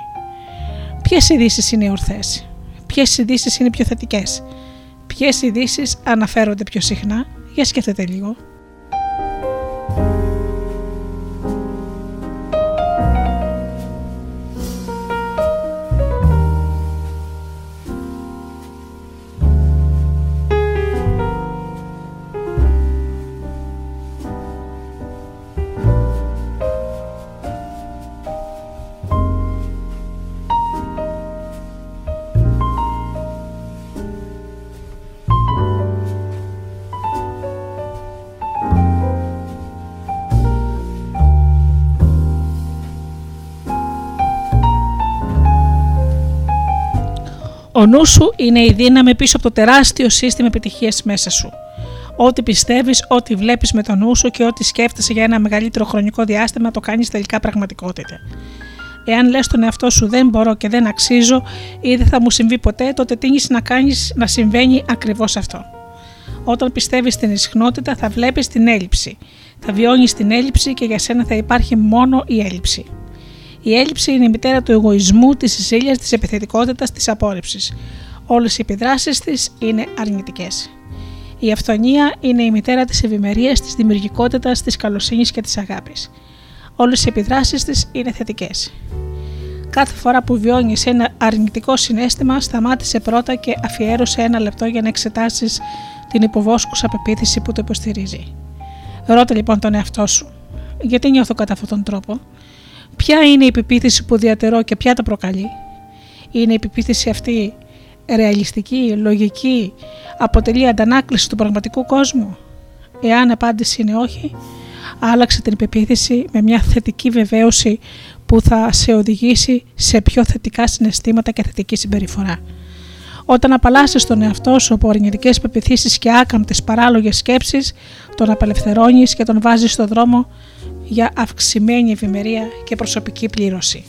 Ποιες ειδήσεις είναι ορθές, ποιες ειδήσεις είναι πιο θετικές, ποιες ειδήσεις αναφέρονται πιο συχνά, για σκέφτεται λίγο. Ο νου σου είναι η δύναμη πίσω από το τεράστιο σύστημα επιτυχίας μέσα σου. Ό,τι πιστεύεις, ό,τι βλέπεις με τον νου σου και ό,τι σκέφτεσαι για ένα μεγαλύτερο χρονικό διάστημα το κάνεις τελικά πραγματικότητα. Εάν λες τον εαυτό σου δεν μπορώ και δεν αξίζω ή δεν θα μου συμβεί ποτέ, τότε τίνεις να κάνεις να συμβαίνει ακριβώς αυτό. Όταν πιστεύεις στην ισχνότητα θα βλέπεις την έλλειψη. Θα βιώνεις την έλλειψη και για σένα θα υπάρχει μόνο η έλλειψη. Η έλλειψη είναι η μητέρα του εγωισμού, της ζήλιας, της επιθετικότητας, της απόρριψης. Όλες οι επιδράσεις της είναι αρνητικές. Η αυθονία είναι η μητέρα της ευημερίας, της δημιουργικότητας, της καλοσύνης και της αγάπης. Όλες οι επιδράσεις της είναι θετικές. Κάθε φορά που βιώνεις ένα αρνητικό συνέστημα, σταμάτησε πρώτα και αφιέρωσε ένα λεπτό για να εξετάσεις την υποβόσκουσα πεποίθηση που το υποστηρίζει. Ρώτα λοιπόν τον εαυτό σου. Γιατί νιώθω κατά αυτόν τον τρόπο; Ποια είναι η πεποίθηση που διατερώ και ποια τα προκαλεί. Είναι η πεποίθηση αυτή ρεαλιστική, λογική, αποτελεί αντανάκληση του πραγματικού κόσμου; Εάν απάντηση είναι όχι, άλλαξε την πεποίθηση με μια θετική βεβαίωση που θα σε οδηγήσει σε πιο θετικά συναισθήματα και θετική συμπεριφορά. Όταν απαλλάσσεις τον εαυτό σου από αρνητικές πεπιθήσεις και άκαμπτες παράλογες σκέψεις, τον απελευθερώνεις και τον βάζεις στο δρόμο για αυξημένη ευημερία και προσωπική πλήρωση.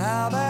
Now that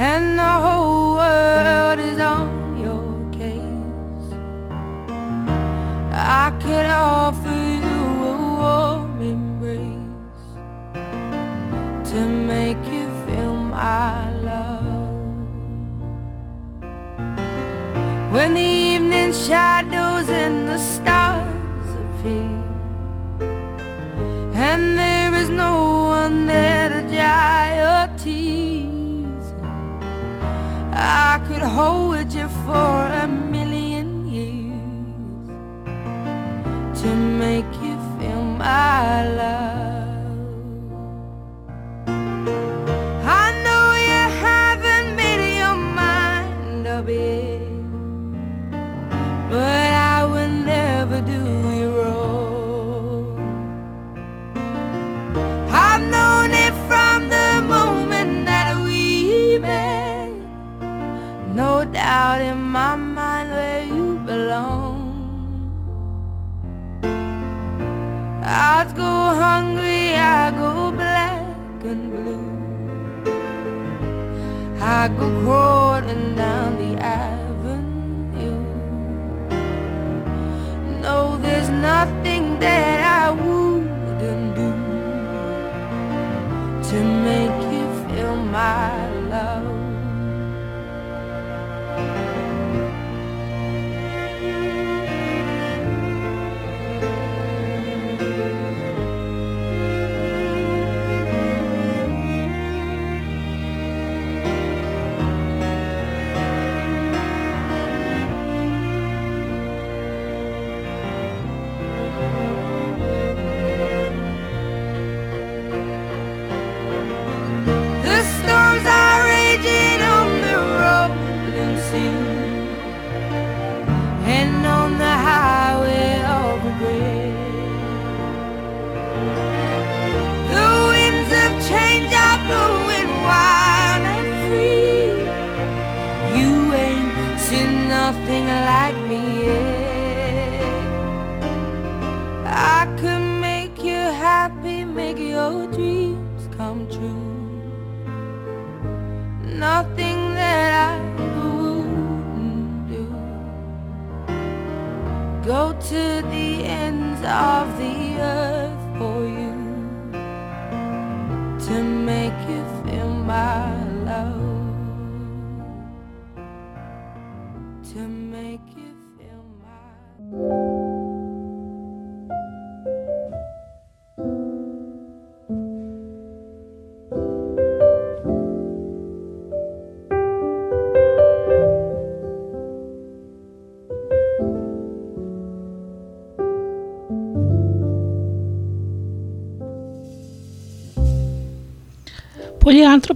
and the whole world is on your case. I could offer you a warm embrace to make you feel my love. When the evening shadows and the stars appear, and there is no one there to guide. I could hold you for a million years to make you feel my love. i go hungry, I go black and blue. I go crawling down the avenue. No, there's nothing that I wouldn't do to make you feel my. of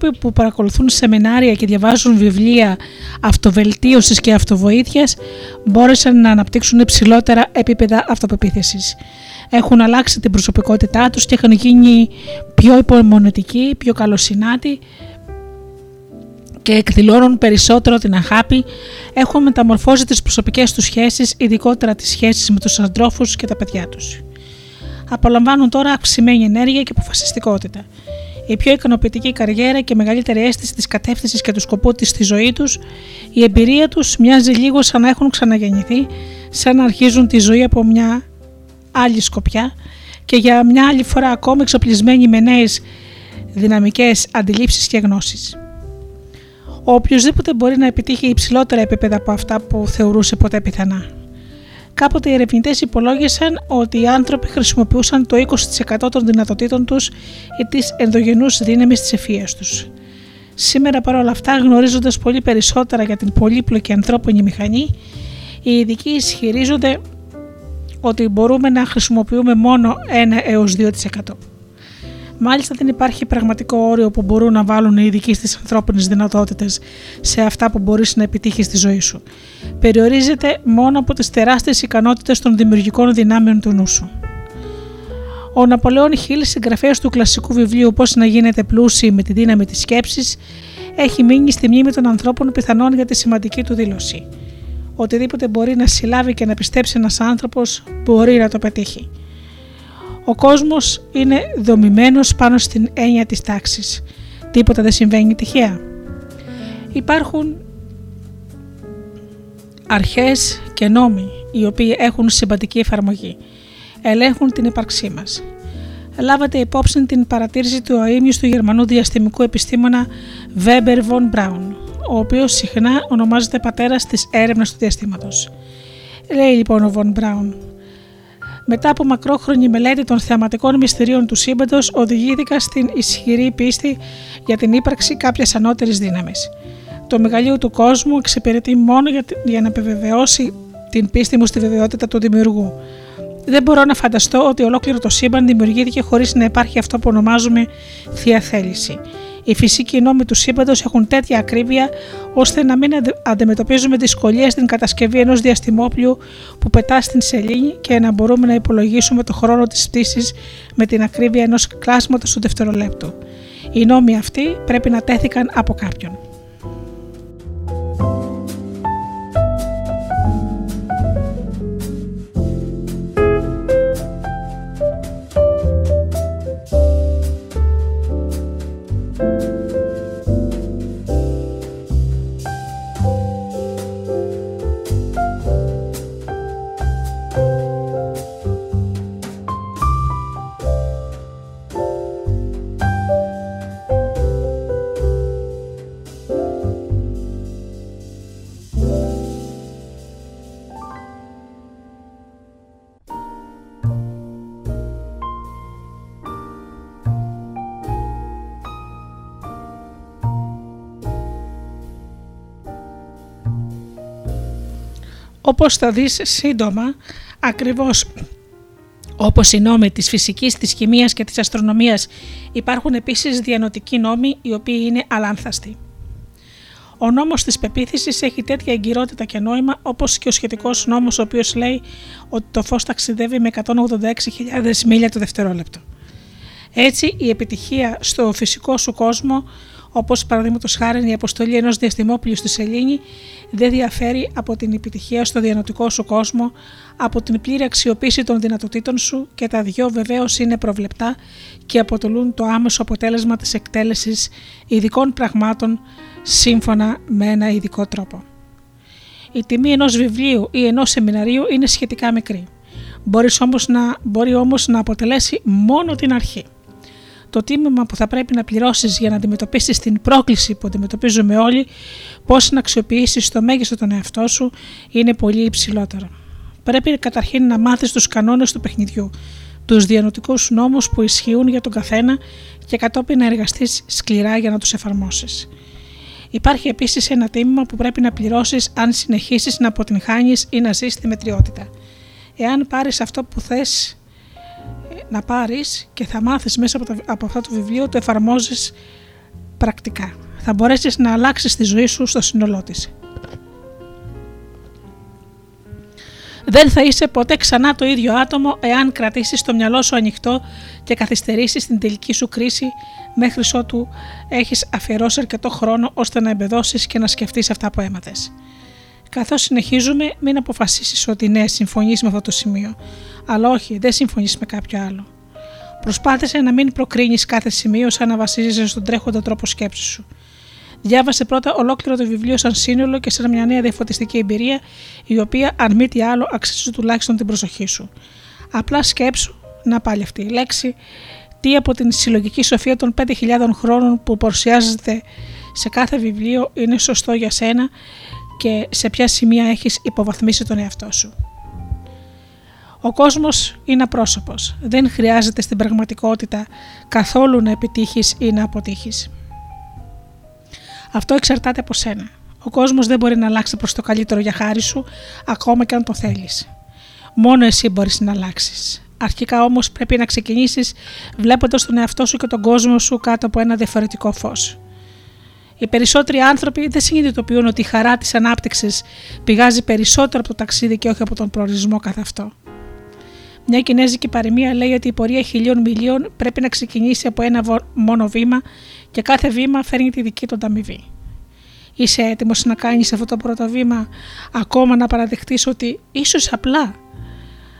άνθρωποι που παρακολουθούν σεμινάρια και διαβάζουν βιβλία αυτοβελτίωσης και αυτοβοήθειας μπόρεσαν να αναπτύξουν υψηλότερα επίπεδα αυτοπεποίθησης. Έχουν αλλάξει την προσωπικότητά τους και έχουν γίνει πιο υπομονετικοί, πιο καλοσυνάτοι και εκδηλώνουν περισσότερο την αγάπη, έχουν μεταμορφώσει τις προσωπικές τους σχέσεις, ειδικότερα τις σχέσεις με τους αντρόφους και τα παιδιά τους. Απολαμβάνουν τώρα αυξημένη ενέργεια και αποφασιστικότητα η πιο ικανοποιητική καριέρα και μεγαλύτερη αίσθηση της κατεύθυνσης και του σκοπού της στη ζωή τους, η εμπειρία τους μοιάζει λίγο σαν να έχουν ξαναγεννηθεί, σαν να αρχίζουν τη ζωή από μια άλλη σκοπιά και για μια άλλη φορά ακόμη εξοπλισμένοι με νέες δυναμικές αντιλήψεις και γνώσεις. Ο οποιοδήποτε μπορεί να επιτύχει υψηλότερα επίπεδα από αυτά που θεωρούσε ποτέ πιθανά. Κάποτε οι ερευνητές υπολόγισαν ότι οι άνθρωποι χρησιμοποιούσαν το 20% των δυνατοτήτων τους ή τη ενδογενούς δύναμη της ευφυία τους. Σήμερα παρόλα αυτά, γνωρίζοντας πολύ περισσότερα για την πολύπλοκη ανθρώπινη μηχανή, οι ειδικοί ισχυρίζονται ότι μπορούμε να χρησιμοποιούμε μόνο 1 έως 2%. Μάλιστα δεν υπάρχει πραγματικό όριο που μπορούν να βάλουν οι ειδικοί στις ανθρώπινες δυνατότητες σε αυτά που μπορείς να επιτύχεις στη ζωή σου. Περιορίζεται μόνο από τις τεράστιες ικανότητες των δημιουργικών δυνάμεων του νου σου. Ο Ναπολέον Χίλ, συγγραφέας του κλασικού βιβλίου Πώς να γίνετε πλούσιοι με τη δύναμη της σκέψης, έχει μείνει στη μνήμη των ανθρώπων πιθανόν για τη σημαντική του δήλωση. Οτιδήποτε μπορεί να συλλάβει και να πιστέψει ένας άνθρωπος μπορεί να το πετύχει. Ο κόσμος είναι δομημένος πάνω στην έννοια της τάξης. Τίποτα δεν συμβαίνει τυχαία. Υπάρχουν αρχές και νόμοι οι οποίοι έχουν συμπαντική εφαρμογή. Ελέγχουν την ύπαρξή μας. Λάβατε υπόψη την παρατήρηση του του γερμανού διαστημικού επιστήμονα Weber von Braun, ο οποίος συχνά ονομάζεται πατέρας της έρευνας του διαστήματος. Λέει λοιπόν ο Von Braun, μετά από μακρόχρονη μελέτη των θεαματικών μυστηρίων του σύμπαντος, οδηγήθηκα στην ισχυρή πίστη για την ύπαρξη κάποιας ανώτερης δύναμης. Το μεγαλείο του κόσμου εξυπηρετεί μόνο για, για να επιβεβαιώσει την πίστη μου στη βεβαιότητα του δημιουργού. Δεν μπορώ να φανταστώ ότι ολόκληρο το σύμπαν δημιουργήθηκε χωρίς να υπάρχει αυτό που ονομάζουμε θεία θέληση. Οι φυσικοί νόμοι του σύμπαντος έχουν τέτοια ακρίβεια ώστε να μην αντιμετωπίζουμε δυσκολίες στην κατασκευή ενός διαστημόπλου που πετά στην σελήνη και να μπορούμε να υπολογίσουμε το χρόνο της πτήσης με την ακρίβεια ενός κλάσματος του δευτερολέπτου. Οι νόμοι αυτοί πρέπει να τέθηκαν από κάποιον. Όπως θα δεις σύντομα, ακριβώς όπως οι νόμοι της φυσικής, της χημείας και της αστρονομίας υπάρχουν επίσης διανοτικοί νόμοι οι οποίοι είναι αλάνθαστοι. Ο νόμος της πεποίθησης έχει τέτοια εγκυρότητα και νόημα όπως και ο σχετικός νόμος ο οποίος λέει ότι το φως ταξιδεύει με 186.000 μίλια το δευτερόλεπτο. Έτσι η επιτυχία στο φυσικό σου κόσμο όπως παραδείγματος χάρη η αποστολή ενός διαστημόπλου στη Σελήνη, δεν διαφέρει από την επιτυχία στο διανοτικό σου κόσμο, από την πλήρη αξιοποίηση των δυνατοτήτων σου και τα δυο βεβαίως είναι προβλεπτά και αποτελούν το άμεσο αποτέλεσμα της εκτέλεσης ειδικών πραγμάτων σύμφωνα με ένα ειδικό τρόπο. Η τιμή ενός βιβλίου ή ενός σεμιναρίου είναι σχετικά μικρή. να, μπορεί όμως να αποτελέσει μόνο την αρχή το τίμημα που θα πρέπει να πληρώσεις για να αντιμετωπίσεις την πρόκληση που αντιμετωπίζουμε όλοι, πώς να αξιοποιήσεις το μέγιστο τον εαυτό σου, είναι πολύ υψηλότερο. Πρέπει καταρχήν να μάθεις τους κανόνες του παιχνιδιού, τους διανοτικού νόμους που ισχύουν για τον καθένα και κατόπιν να εργαστείς σκληρά για να τους εφαρμόσεις. Υπάρχει επίσης ένα τίμημα που πρέπει να πληρώσεις αν συνεχίσεις να αποτυγχάνεις ή να ζεις στη μετριότητα. Εάν πάρεις αυτό που θες να πάρεις και θα μάθεις μέσα από, το, από αυτό το βιβλίο το εφαρμόζεις πρακτικά. Θα μπορέσεις να αλλάξεις τη ζωή σου στο σύνολό της. Δεν θα είσαι ποτέ ξανά το ίδιο άτομο εάν κρατήσεις το μυαλό σου ανοιχτό και καθυστερήσεις την τελική σου κρίση μέχρι ότου έχεις αφιερώσει αρκετό χρόνο ώστε να εμπεδώσεις και να σκεφτείς αυτά που έμαθες. Καθώς συνεχίζουμε, μην αποφασίσεις ότι ναι, συμφωνείς με αυτό το σημείο, αλλά όχι, δεν συμφωνείς με κάποιο άλλο. Προσπάθησε να μην προκρίνεις κάθε σημείο σαν να βασίζεσαι στον τρέχοντα τρόπο σκέψης σου. Διάβασε πρώτα ολόκληρο το βιβλίο σαν σύνολο και σαν μια νέα διαφωτιστική εμπειρία, η οποία, αν μη τι άλλο, αξίζει τουλάχιστον την προσοχή σου. Απλά σκέψου, να πάλι αυτή η λέξη, τι από την συλλογική σοφία των 5.000 χρόνων που παρουσιάζεται σε κάθε βιβλίο είναι σωστό για σένα και σε ποια σημεία έχεις υποβαθμίσει τον εαυτό σου. Ο κόσμος είναι απρόσωπος. Δεν χρειάζεται στην πραγματικότητα καθόλου να επιτύχεις ή να αποτύχεις. Αυτό εξαρτάται από σένα. Ο κόσμος δεν μπορεί να αλλάξει προς το καλύτερο για χάρη σου, ακόμα και αν το θέλεις. Μόνο εσύ μπορείς να αλλάξεις. Αρχικά όμως πρέπει να ξεκινήσεις βλέποντας τον εαυτό σου και τον κόσμο σου κάτω από ένα διαφορετικό φως. Οι περισσότεροι άνθρωποι δεν συνειδητοποιούν ότι η χαρά της ανάπτυξης πηγάζει περισσότερο από το ταξίδι και όχι από τον προορισμό καθ' αυτό. Μια κινέζικη παροιμία λέει ότι η πορεία χιλιών μιλίων πρέπει να ξεκινήσει από ένα μόνο βήμα και κάθε βήμα φέρνει τη δική του ανταμοιβή. Είσαι έτοιμος να κάνεις αυτό το πρώτο βήμα ακόμα να παραδεχτείς ότι ίσως απλά,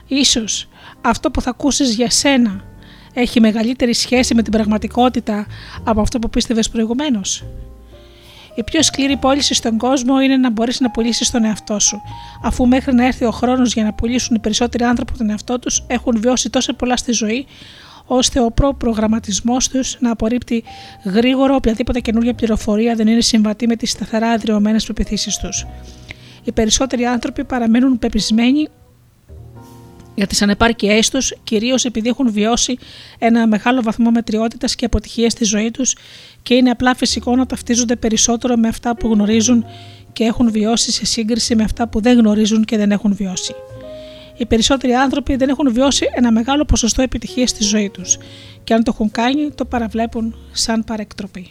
ίσως αυτό που θα ακούσεις για σένα έχει μεγαλύτερη σχέση με την πραγματικότητα από αυτό που πίστευες προηγουμένως; Η πιο σκληρή πώληση στον κόσμο είναι να μπορείς να πουλήσεις τον εαυτό σου, αφού μέχρι να έρθει ο χρόνος για να πουλήσουν οι περισσότεροι άνθρωποι τον εαυτό τους έχουν βιώσει τόσα πολλά στη ζωή, ώστε ο προπρογραμματισμός τους να απορρίπτει γρήγορα οποιαδήποτε καινούργια πληροφορία δεν είναι συμβατή με τις σταθερά αδριωμένε πεπιθήσεις τους. Οι περισσότεροι άνθρωποι παραμένουν πεπισμένοι για τις ανεπάρκειές τους, κυρίως επειδή έχουν βιώσει ένα μεγάλο βαθμό μετριότητας και αποτυχία στη ζωή τους και είναι απλά φυσικό να ταυτίζονται περισσότερο με αυτά που γνωρίζουν και έχουν βιώσει σε σύγκριση με αυτά που δεν γνωρίζουν και δεν έχουν βιώσει. Οι περισσότεροι άνθρωποι δεν έχουν βιώσει ένα μεγάλο ποσοστό επιτυχίας στη ζωή τους και αν το έχουν κάνει το παραβλέπουν σαν παρεκτροπή.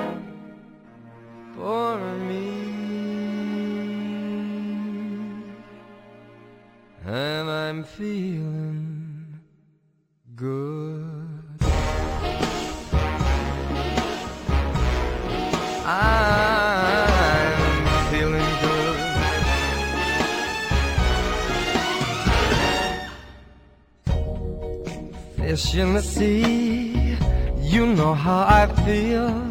for me. And I'm feeling good. I'm feeling good. Fish in the sea, you know how I feel.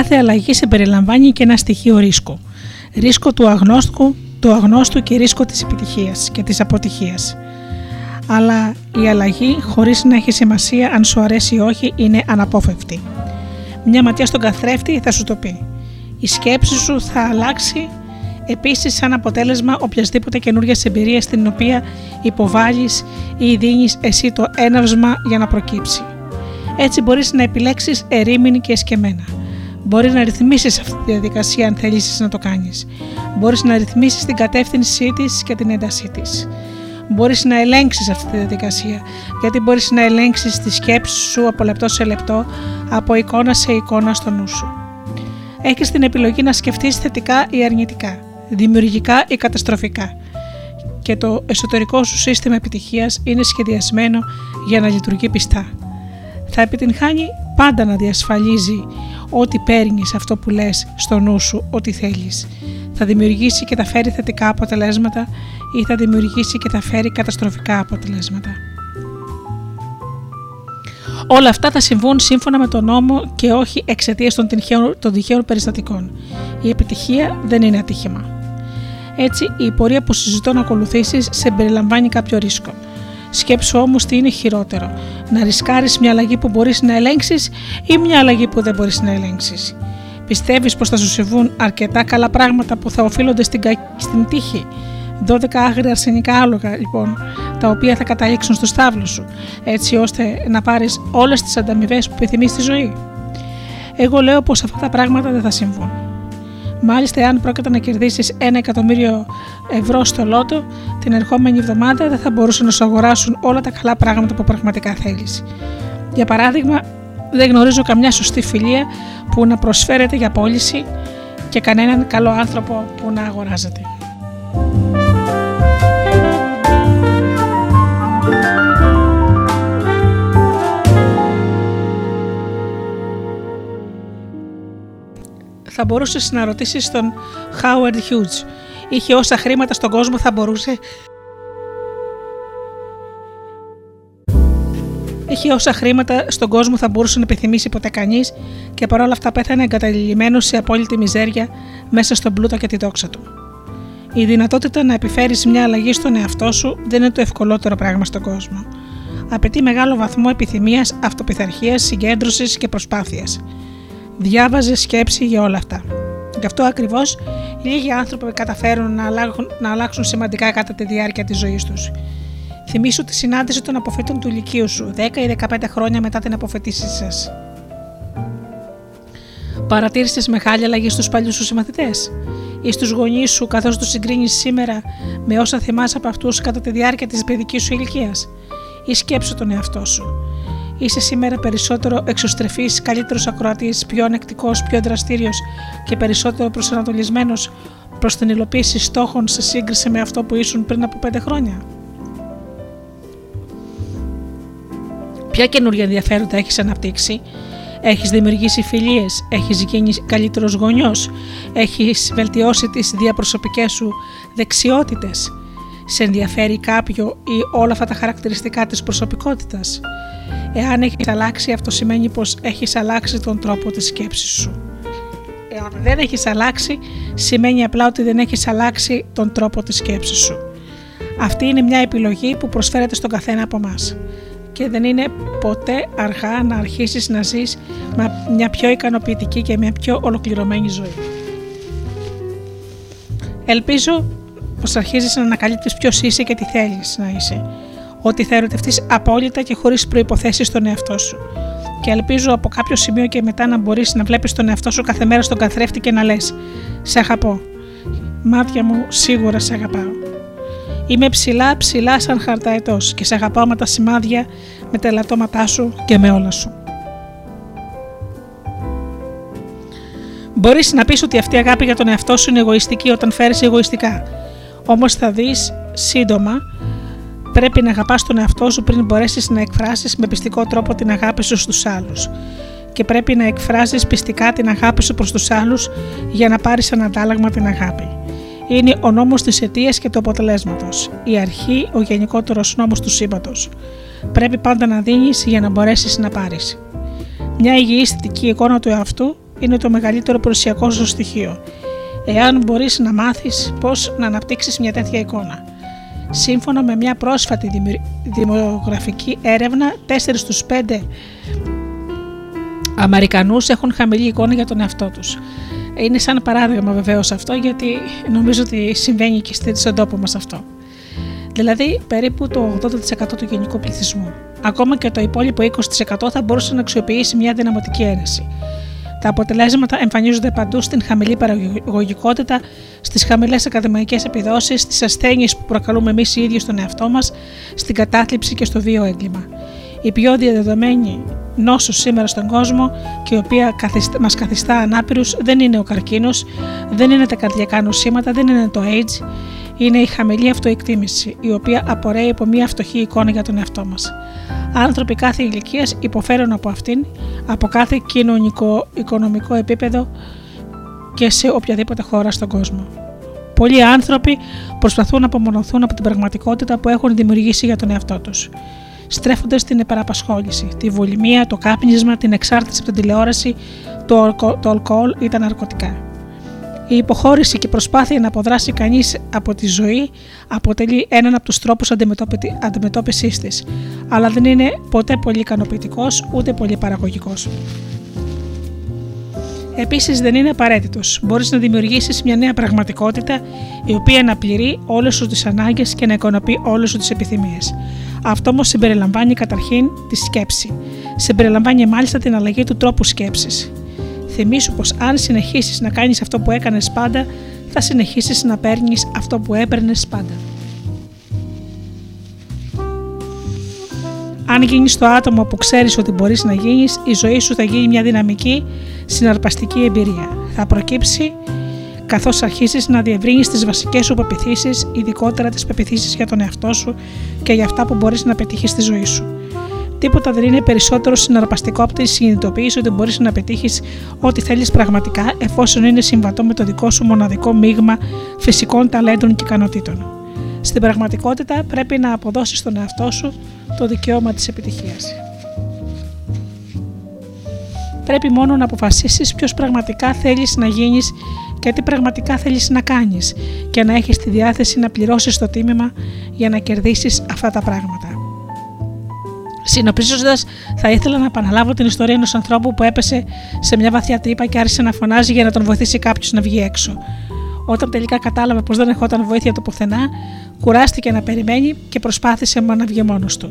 κάθε αλλαγή συμπεριλαμβάνει και ένα στοιχείο ρίσκο. Ρίσκο του αγνώστου, του αγνώστου και ρίσκο της επιτυχίας και της αποτυχίας. Αλλά η αλλαγή, χωρίς να έχει σημασία αν σου αρέσει ή όχι, είναι αναπόφευκτη. Μια ματιά στον καθρέφτη θα σου το πει. Η σκέψη σου θα αλλάξει επίσης σαν αποτέλεσμα οποιασδήποτε καινούργια εμπειρία στην οποία υποβάλλεις ή δίνεις εσύ το έναυσμα για να προκύψει. Έτσι μπορείς να επιλέξεις ερήμην και εσκεμένα. Μπορείς να ρυθμίσεις αυτή τη διαδικασία αν θέλεις να το κάνεις. Μπορείς να ρυθμίσεις την κατεύθυνσή της και την έντασή της. Μπορείς να ελέγξεις αυτή τη διαδικασία, γιατί μπορείς να ελέγξεις τη σκέψη σου από λεπτό σε λεπτό, από εικόνα σε εικόνα στο νου σου. Έχεις την επιλογή να σκεφτείς θετικά ή αρνητικά, δημιουργικά ή καταστροφικά. Και το εσωτερικό σου σύστημα επιτυχίας είναι σχεδιασμένο για να λειτουργεί πιστά. Θα επιτυγχάνει πάντα να διασφαλίζει ό,τι παίρνεις αυτό που λες στο νου σου, ό,τι θέλεις. Θα δημιουργήσει και θα φέρει θετικά αποτελέσματα ή θα δημιουργήσει και θα φέρει καταστροφικά αποτελέσματα. Όλα αυτά θα συμβούν σύμφωνα με τον νόμο και όχι εξαιτίας των, των τυχαίων περιστατικών. Η επιτυχία δεν είναι ατύχημα. Έτσι, η πορεία που συζητώ να ακολουθήσεις σε περιλαμβάνει κάποιο ρίσκο. Σκέψου όμως τι είναι χειρότερο, να ρισκάρεις μια αλλαγή που μπορείς να ελέγξεις ή μια αλλαγή που δεν μπορείς να ελέγξεις. Πιστεύεις πως θα σου συμβούν αρκετά καλά πράγματα που θα οφείλονται στην, στην τύχη; 12 άγρια αρσενικά άλογα, λοιπόν, τα οποία θα καταλήξουν στο στάβλο σου, έτσι ώστε να πάρεις όλες τις ανταμοιβές που επιθυμείς στη ζωή. Εγώ λέω πως αυτά τα πράγματα δεν θα συμβούν. Μάλιστα, εάν πρόκειται να κερδίσεις ένα εκατομμύριο ευρώ στο λότο, την ερχόμενη εβδομάδα δεν θα μπορούσαν να σου αγοράσουν όλα τα καλά πράγματα που πραγματικά θέλεις. Για παράδειγμα, δεν γνωρίζω καμιά σωστή φιλία που να προσφέρεται για πώληση και κανέναν καλό άνθρωπο που να αγοράζεται. Θα μπορούσες να ρωτήσεις τον Howard Hughes. Είχε όσα χρήματα στον κόσμο θα μπορούσε. Είχε όσα χρήματα στον κόσμο θα μπορούσε να επιθυμήσει ποτέ κανείς και παρόλα αυτά πέθανε εγκαταλειμμένος σε απόλυτη μιζέρια μέσα στον πλούτο και τη δόξα του. Η δυνατότητα να επιφέρεις μια αλλαγή στον εαυτό σου δεν είναι το ευκολότερο πράγμα στον κόσμο. Απαιτεί μεγάλο βαθμό επιθυμίας, αυτοπιθαρχίας, συγκέντρωσης και προσπάθειας διάβαζε σκέψη για όλα αυτά. Γι' αυτό ακριβώς λίγοι άνθρωποι καταφέρουν να αλλάξουν, να αλλάξουν σημαντικά κατά τη διάρκεια της ζωής τους. Θυμήσου τη συνάντηση των αποφύτων του ηλικίου σου 10 ή 15 χρόνια μετά την αποφετήσή σας. Παρατήρησες μεγάλη αλλαγή στους παλιούς σου συμμαθητές ή στους γονείς σου καθώς τους συγκρίνεις σήμερα με όσα θυμάσαι από αυτούς κατά τη διάρκεια της παιδικής σου ηλικίας; Ή σκέψου τον εαυτό σου. Είσαι σήμερα περισσότερο εξωστρεφής, καλύτερος ακροατής, πιο ανεκτικός, πιο δραστήριος και περισσότερο προσανατολισμένος προς την υλοποίηση στόχων σε σύγκριση με αυτό που ήσουν πριν από πέντε χρόνια. Ποια καινούργια ενδιαφέροντα έχεις αναπτύξει, έχεις δημιουργήσει φιλίες, έχεις γίνει καλύτερος γονιός, έχεις βελτιώσει τις διαπροσωπικές σου δεξιότητες; Σε ενδιαφέρει κάποιο ή όλα αυτά τα χαρακτηριστικά της προσωπικότητας; Εάν έχεις αλλάξει, αυτό σημαίνει πως έχεις αλλάξει τον τρόπο της σκέψης σου. Εάν δεν έχεις αλλάξει, σημαίνει απλά ότι δεν έχεις αλλάξει τον τρόπο της σκέψης σου. Αυτή είναι μια επιλογή που προσφέρεται στον καθένα από εμάς. Και δεν είναι ποτέ αργά να αρχίσεις να ζεις με μια πιο ικανοποιητική και μια πιο ολοκληρωμένη ζωή. Ελπίζω πως αρχίζεις να ανακαλύπτεις ποιος είσαι και τι θέλεις να είσαι ότι θα ερωτευτείς απόλυτα και χωρίς προποθέσει στον εαυτό σου. Και ελπίζω από κάποιο σημείο και μετά να μπορείς να βλέπεις τον εαυτό σου κάθε μέρα στον καθρέφτη και να λες: Σε αγαπώ. Μάτια μου σίγουρα σε αγαπάω. Είμαι ψηλά, ψηλά σαν χαρταετός και σε αγαπάω με τα σημάδια, με τα ελαττώματά σου και με όλα σου. Μπορείς να πεις ότι αυτή η αγάπη για τον εαυτό σου είναι εγωιστική όταν φέρεις εγωιστικά. Όμως θα δεις σύντομα Πρέπει να αγαπάς τον εαυτό σου πριν μπορέσεις να εκφράσεις με πιστικό τρόπο την αγάπη σου στους άλλους. Και πρέπει να εκφράσει πιστικά την αγάπη σου προς τους άλλους για να πάρεις σαν αντάλλαγμα την αγάπη. Είναι ο νόμος της αιτίας και του αποτελέσματος. Η αρχή, ο γενικότερος νόμος του σύμπαντος. Πρέπει πάντα να δίνεις για να μπορέσεις να πάρεις. Μια υγιή θετική εικόνα του εαυτού είναι το μεγαλύτερο προσιακό σου στοιχείο. Εάν μπορείς να μάθεις πώς να αναπτύξεις μια τέτοια εικόνα. Σύμφωνα με μια πρόσφατη δημογραφική έρευνα, 4 στους 5 Αμερικανούς έχουν χαμηλή εικόνα για τον εαυτό τους. Είναι σαν παράδειγμα βεβαίως αυτό γιατί νομίζω ότι συμβαίνει και στον τόπο μας αυτό. Δηλαδή περίπου το 80% του γενικού πληθυσμού. Ακόμα και το υπόλοιπο 20% θα μπορούσε να αξιοποιήσει μια δυναματική αίρεση. Τα αποτελέσματα εμφανίζονται παντού στην χαμηλή παραγωγικότητα, στις χαμηλές ακαδημαϊκές επιδόσεις, στις ασθένειες που προκαλούμε εμείς οι ίδιοι στον εαυτό μας, στην κατάθλιψη και στο βίο έγκλημα. Η πιο διαδεδομένη νόσος σήμερα στον κόσμο και η οποία μας καθιστά ανάπηρους δεν είναι ο καρκίνος, δεν είναι τα καρδιακά νοσήματα, δεν είναι το AIDS, είναι η χαμηλή αυτοεκτίμηση, η οποία απορρέει από μια φτωχή εικόνα για τον εαυτό μας. Άνθρωποι κάθε ηλικίας υποφέρουν από αυτήν, από κάθε κοινωνικό-οικονομικό επίπεδο και σε οποιαδήποτε χώρα στον κόσμο. Πολλοί άνθρωποι προσπαθούν να απομονωθούν από την πραγματικότητα που έχουν δημιουργήσει για τον εαυτό τους. Στρέφονται στην επαραπασχόληση, τη βουλημία, το κάπνισμα, την εξάρτηση από την τηλεόραση, το, το αλκοόλ ή τα ναρκωτικά. Η υποχώρηση και η προσπάθεια να αποδράσει κανείς από τη ζωή αποτελεί έναν από τους τρόπους αντιμετώπιση της, αλλά δεν είναι ποτέ πολύ ικανοποιητικός ούτε πολύ παραγωγικός. Επίσης, δεν είναι απαραίτητος. Μπορείς να δημιουργήσεις μια νέα πραγματικότητα η οποία να πληρεί όλες σου τις ανάγκες και να ικανοποιεί όλες σου τις επιθυμίες. Αυτό όμως συμπεριλαμβάνει καταρχήν τη σκέψη. Συμπεριλαμβάνει μάλιστα την αλλαγή του τρόπου σκέψης. Θυμήσου πως αν συνεχίσεις να κάνεις αυτό που έκανες πάντα, θα συνεχίσεις να παίρνεις αυτό που έπαιρνες πάντα. Αν γίνεις το άτομο που ξέρεις ότι μπορείς να γίνεις, η ζωή σου θα γίνει μια δυναμική, συναρπαστική εμπειρία. Θα προκύψει καθώς αρχίσεις να διευρύνεις τις βασικές σου πεπιθήσεις, ειδικότερα τις πεπιθήσεις για τον εαυτό σου και για αυτά που μπορείς να πετύχεις στη ζωή σου. Τίποτα δεν είναι περισσότερο συναρπαστικό από τη συνειδητοποίηση ότι μπορείς να πετύχεις ό,τι θέλεις πραγματικά εφόσον είναι συμβατό με το δικό σου μοναδικό μείγμα φυσικών ταλέντων και ικανοτήτων. Στην πραγματικότητα πρέπει να αποδώσεις στον εαυτό σου το δικαίωμα της επιτυχίας. Πρέπει μόνο να αποφασίσεις ποιος πραγματικά θέλεις να γίνεις και τι πραγματικά θέλεις να κάνεις και να έχεις τη διάθεση να πληρώσεις το τίμημα για να κερδίσεις αυτά τα πράγματα. Συνοπλίζοντα, θα ήθελα να επαναλάβω την ιστορία ενός ανθρώπου που έπεσε σε μια βαθιά τρύπα και άρχισε να φωνάζει για να τον βοηθήσει κάποιος να βγει έξω. Όταν τελικά κατάλαβε πως δεν ερχόταν βοήθεια το πουθενά, κουράστηκε να περιμένει και προσπάθησε να βγει μόνος του.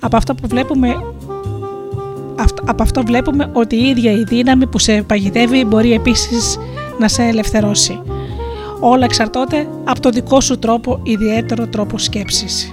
Από αυτό που βλέπουμε από αυτό βλέπουμε ότι η ίδια η δύναμη που σε παγιδεύει μπορεί επίσης να σε ελευθερώσει. Όλα εξαρτώνται από το δικό σου τρόπο, ιδιαίτερο τρόπο σκέψης.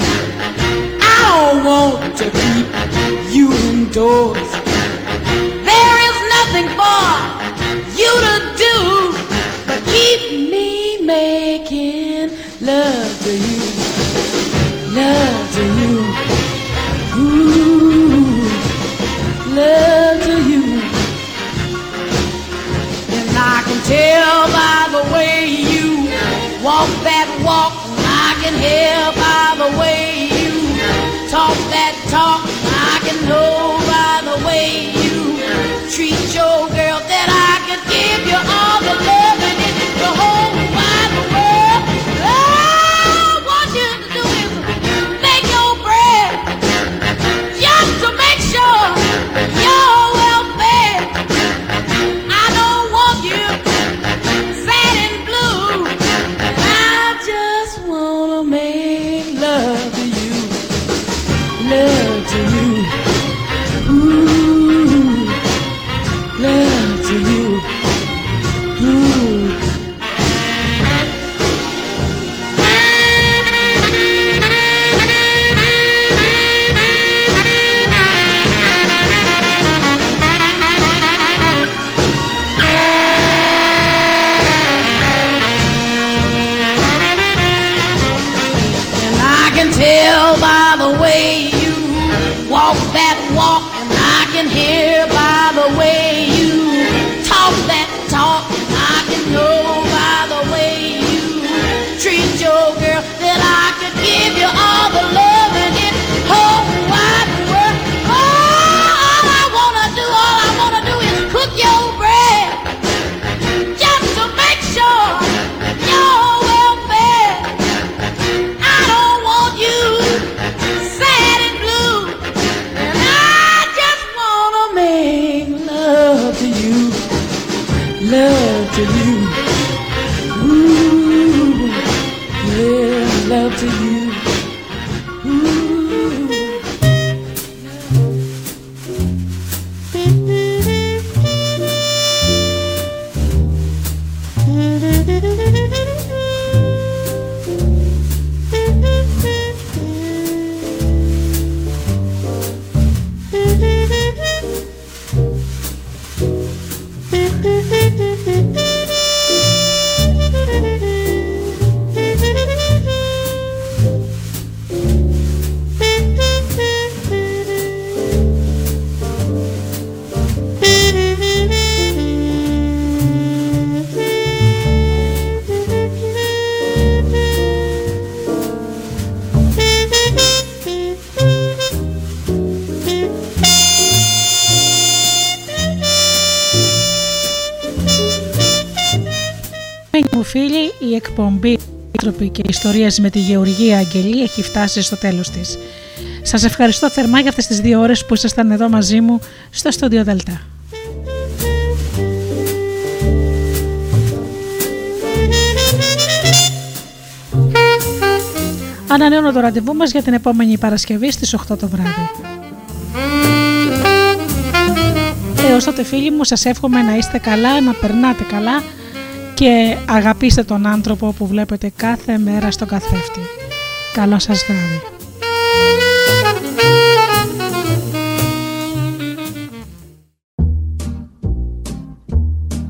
don't want to keep you indoors. There is nothing for you to do but keep me making love to you, love to you, ooh, love to you. And I can tell by the way you walk that walk, I can hear by the way talk that talk. I can know by the «Άνθρωποι και ιστορίες με τη Γεωργία Αγγελή έχει φτάσει στο τέλος της. Σας ευχαριστώ θερμά για αυτές τις δύο ώρες που ήσασταν εδώ μαζί μου στο στούντιο Δελτά. Ανανεώνω το ραντεβού μας για την επόμενη Παρασκευή στις 8 το βράδυ. Έως τότε φίλοι μου σας εύχομαι να είστε καλά, να περνάτε καλά και αγαπήστε τον άνθρωπο που βλέπετε κάθε μέρα στον καθρέφτη. Καλό σας βράδυ.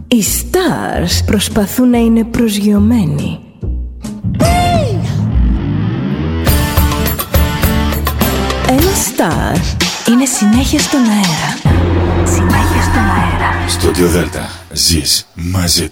Οι stars προσπαθούν να είναι προσγειωμένοι. Ένα star είναι συνέχεια στον αέρα. Συνέχεια στον αέρα. Στο Δέλτα ζεις μαζί του.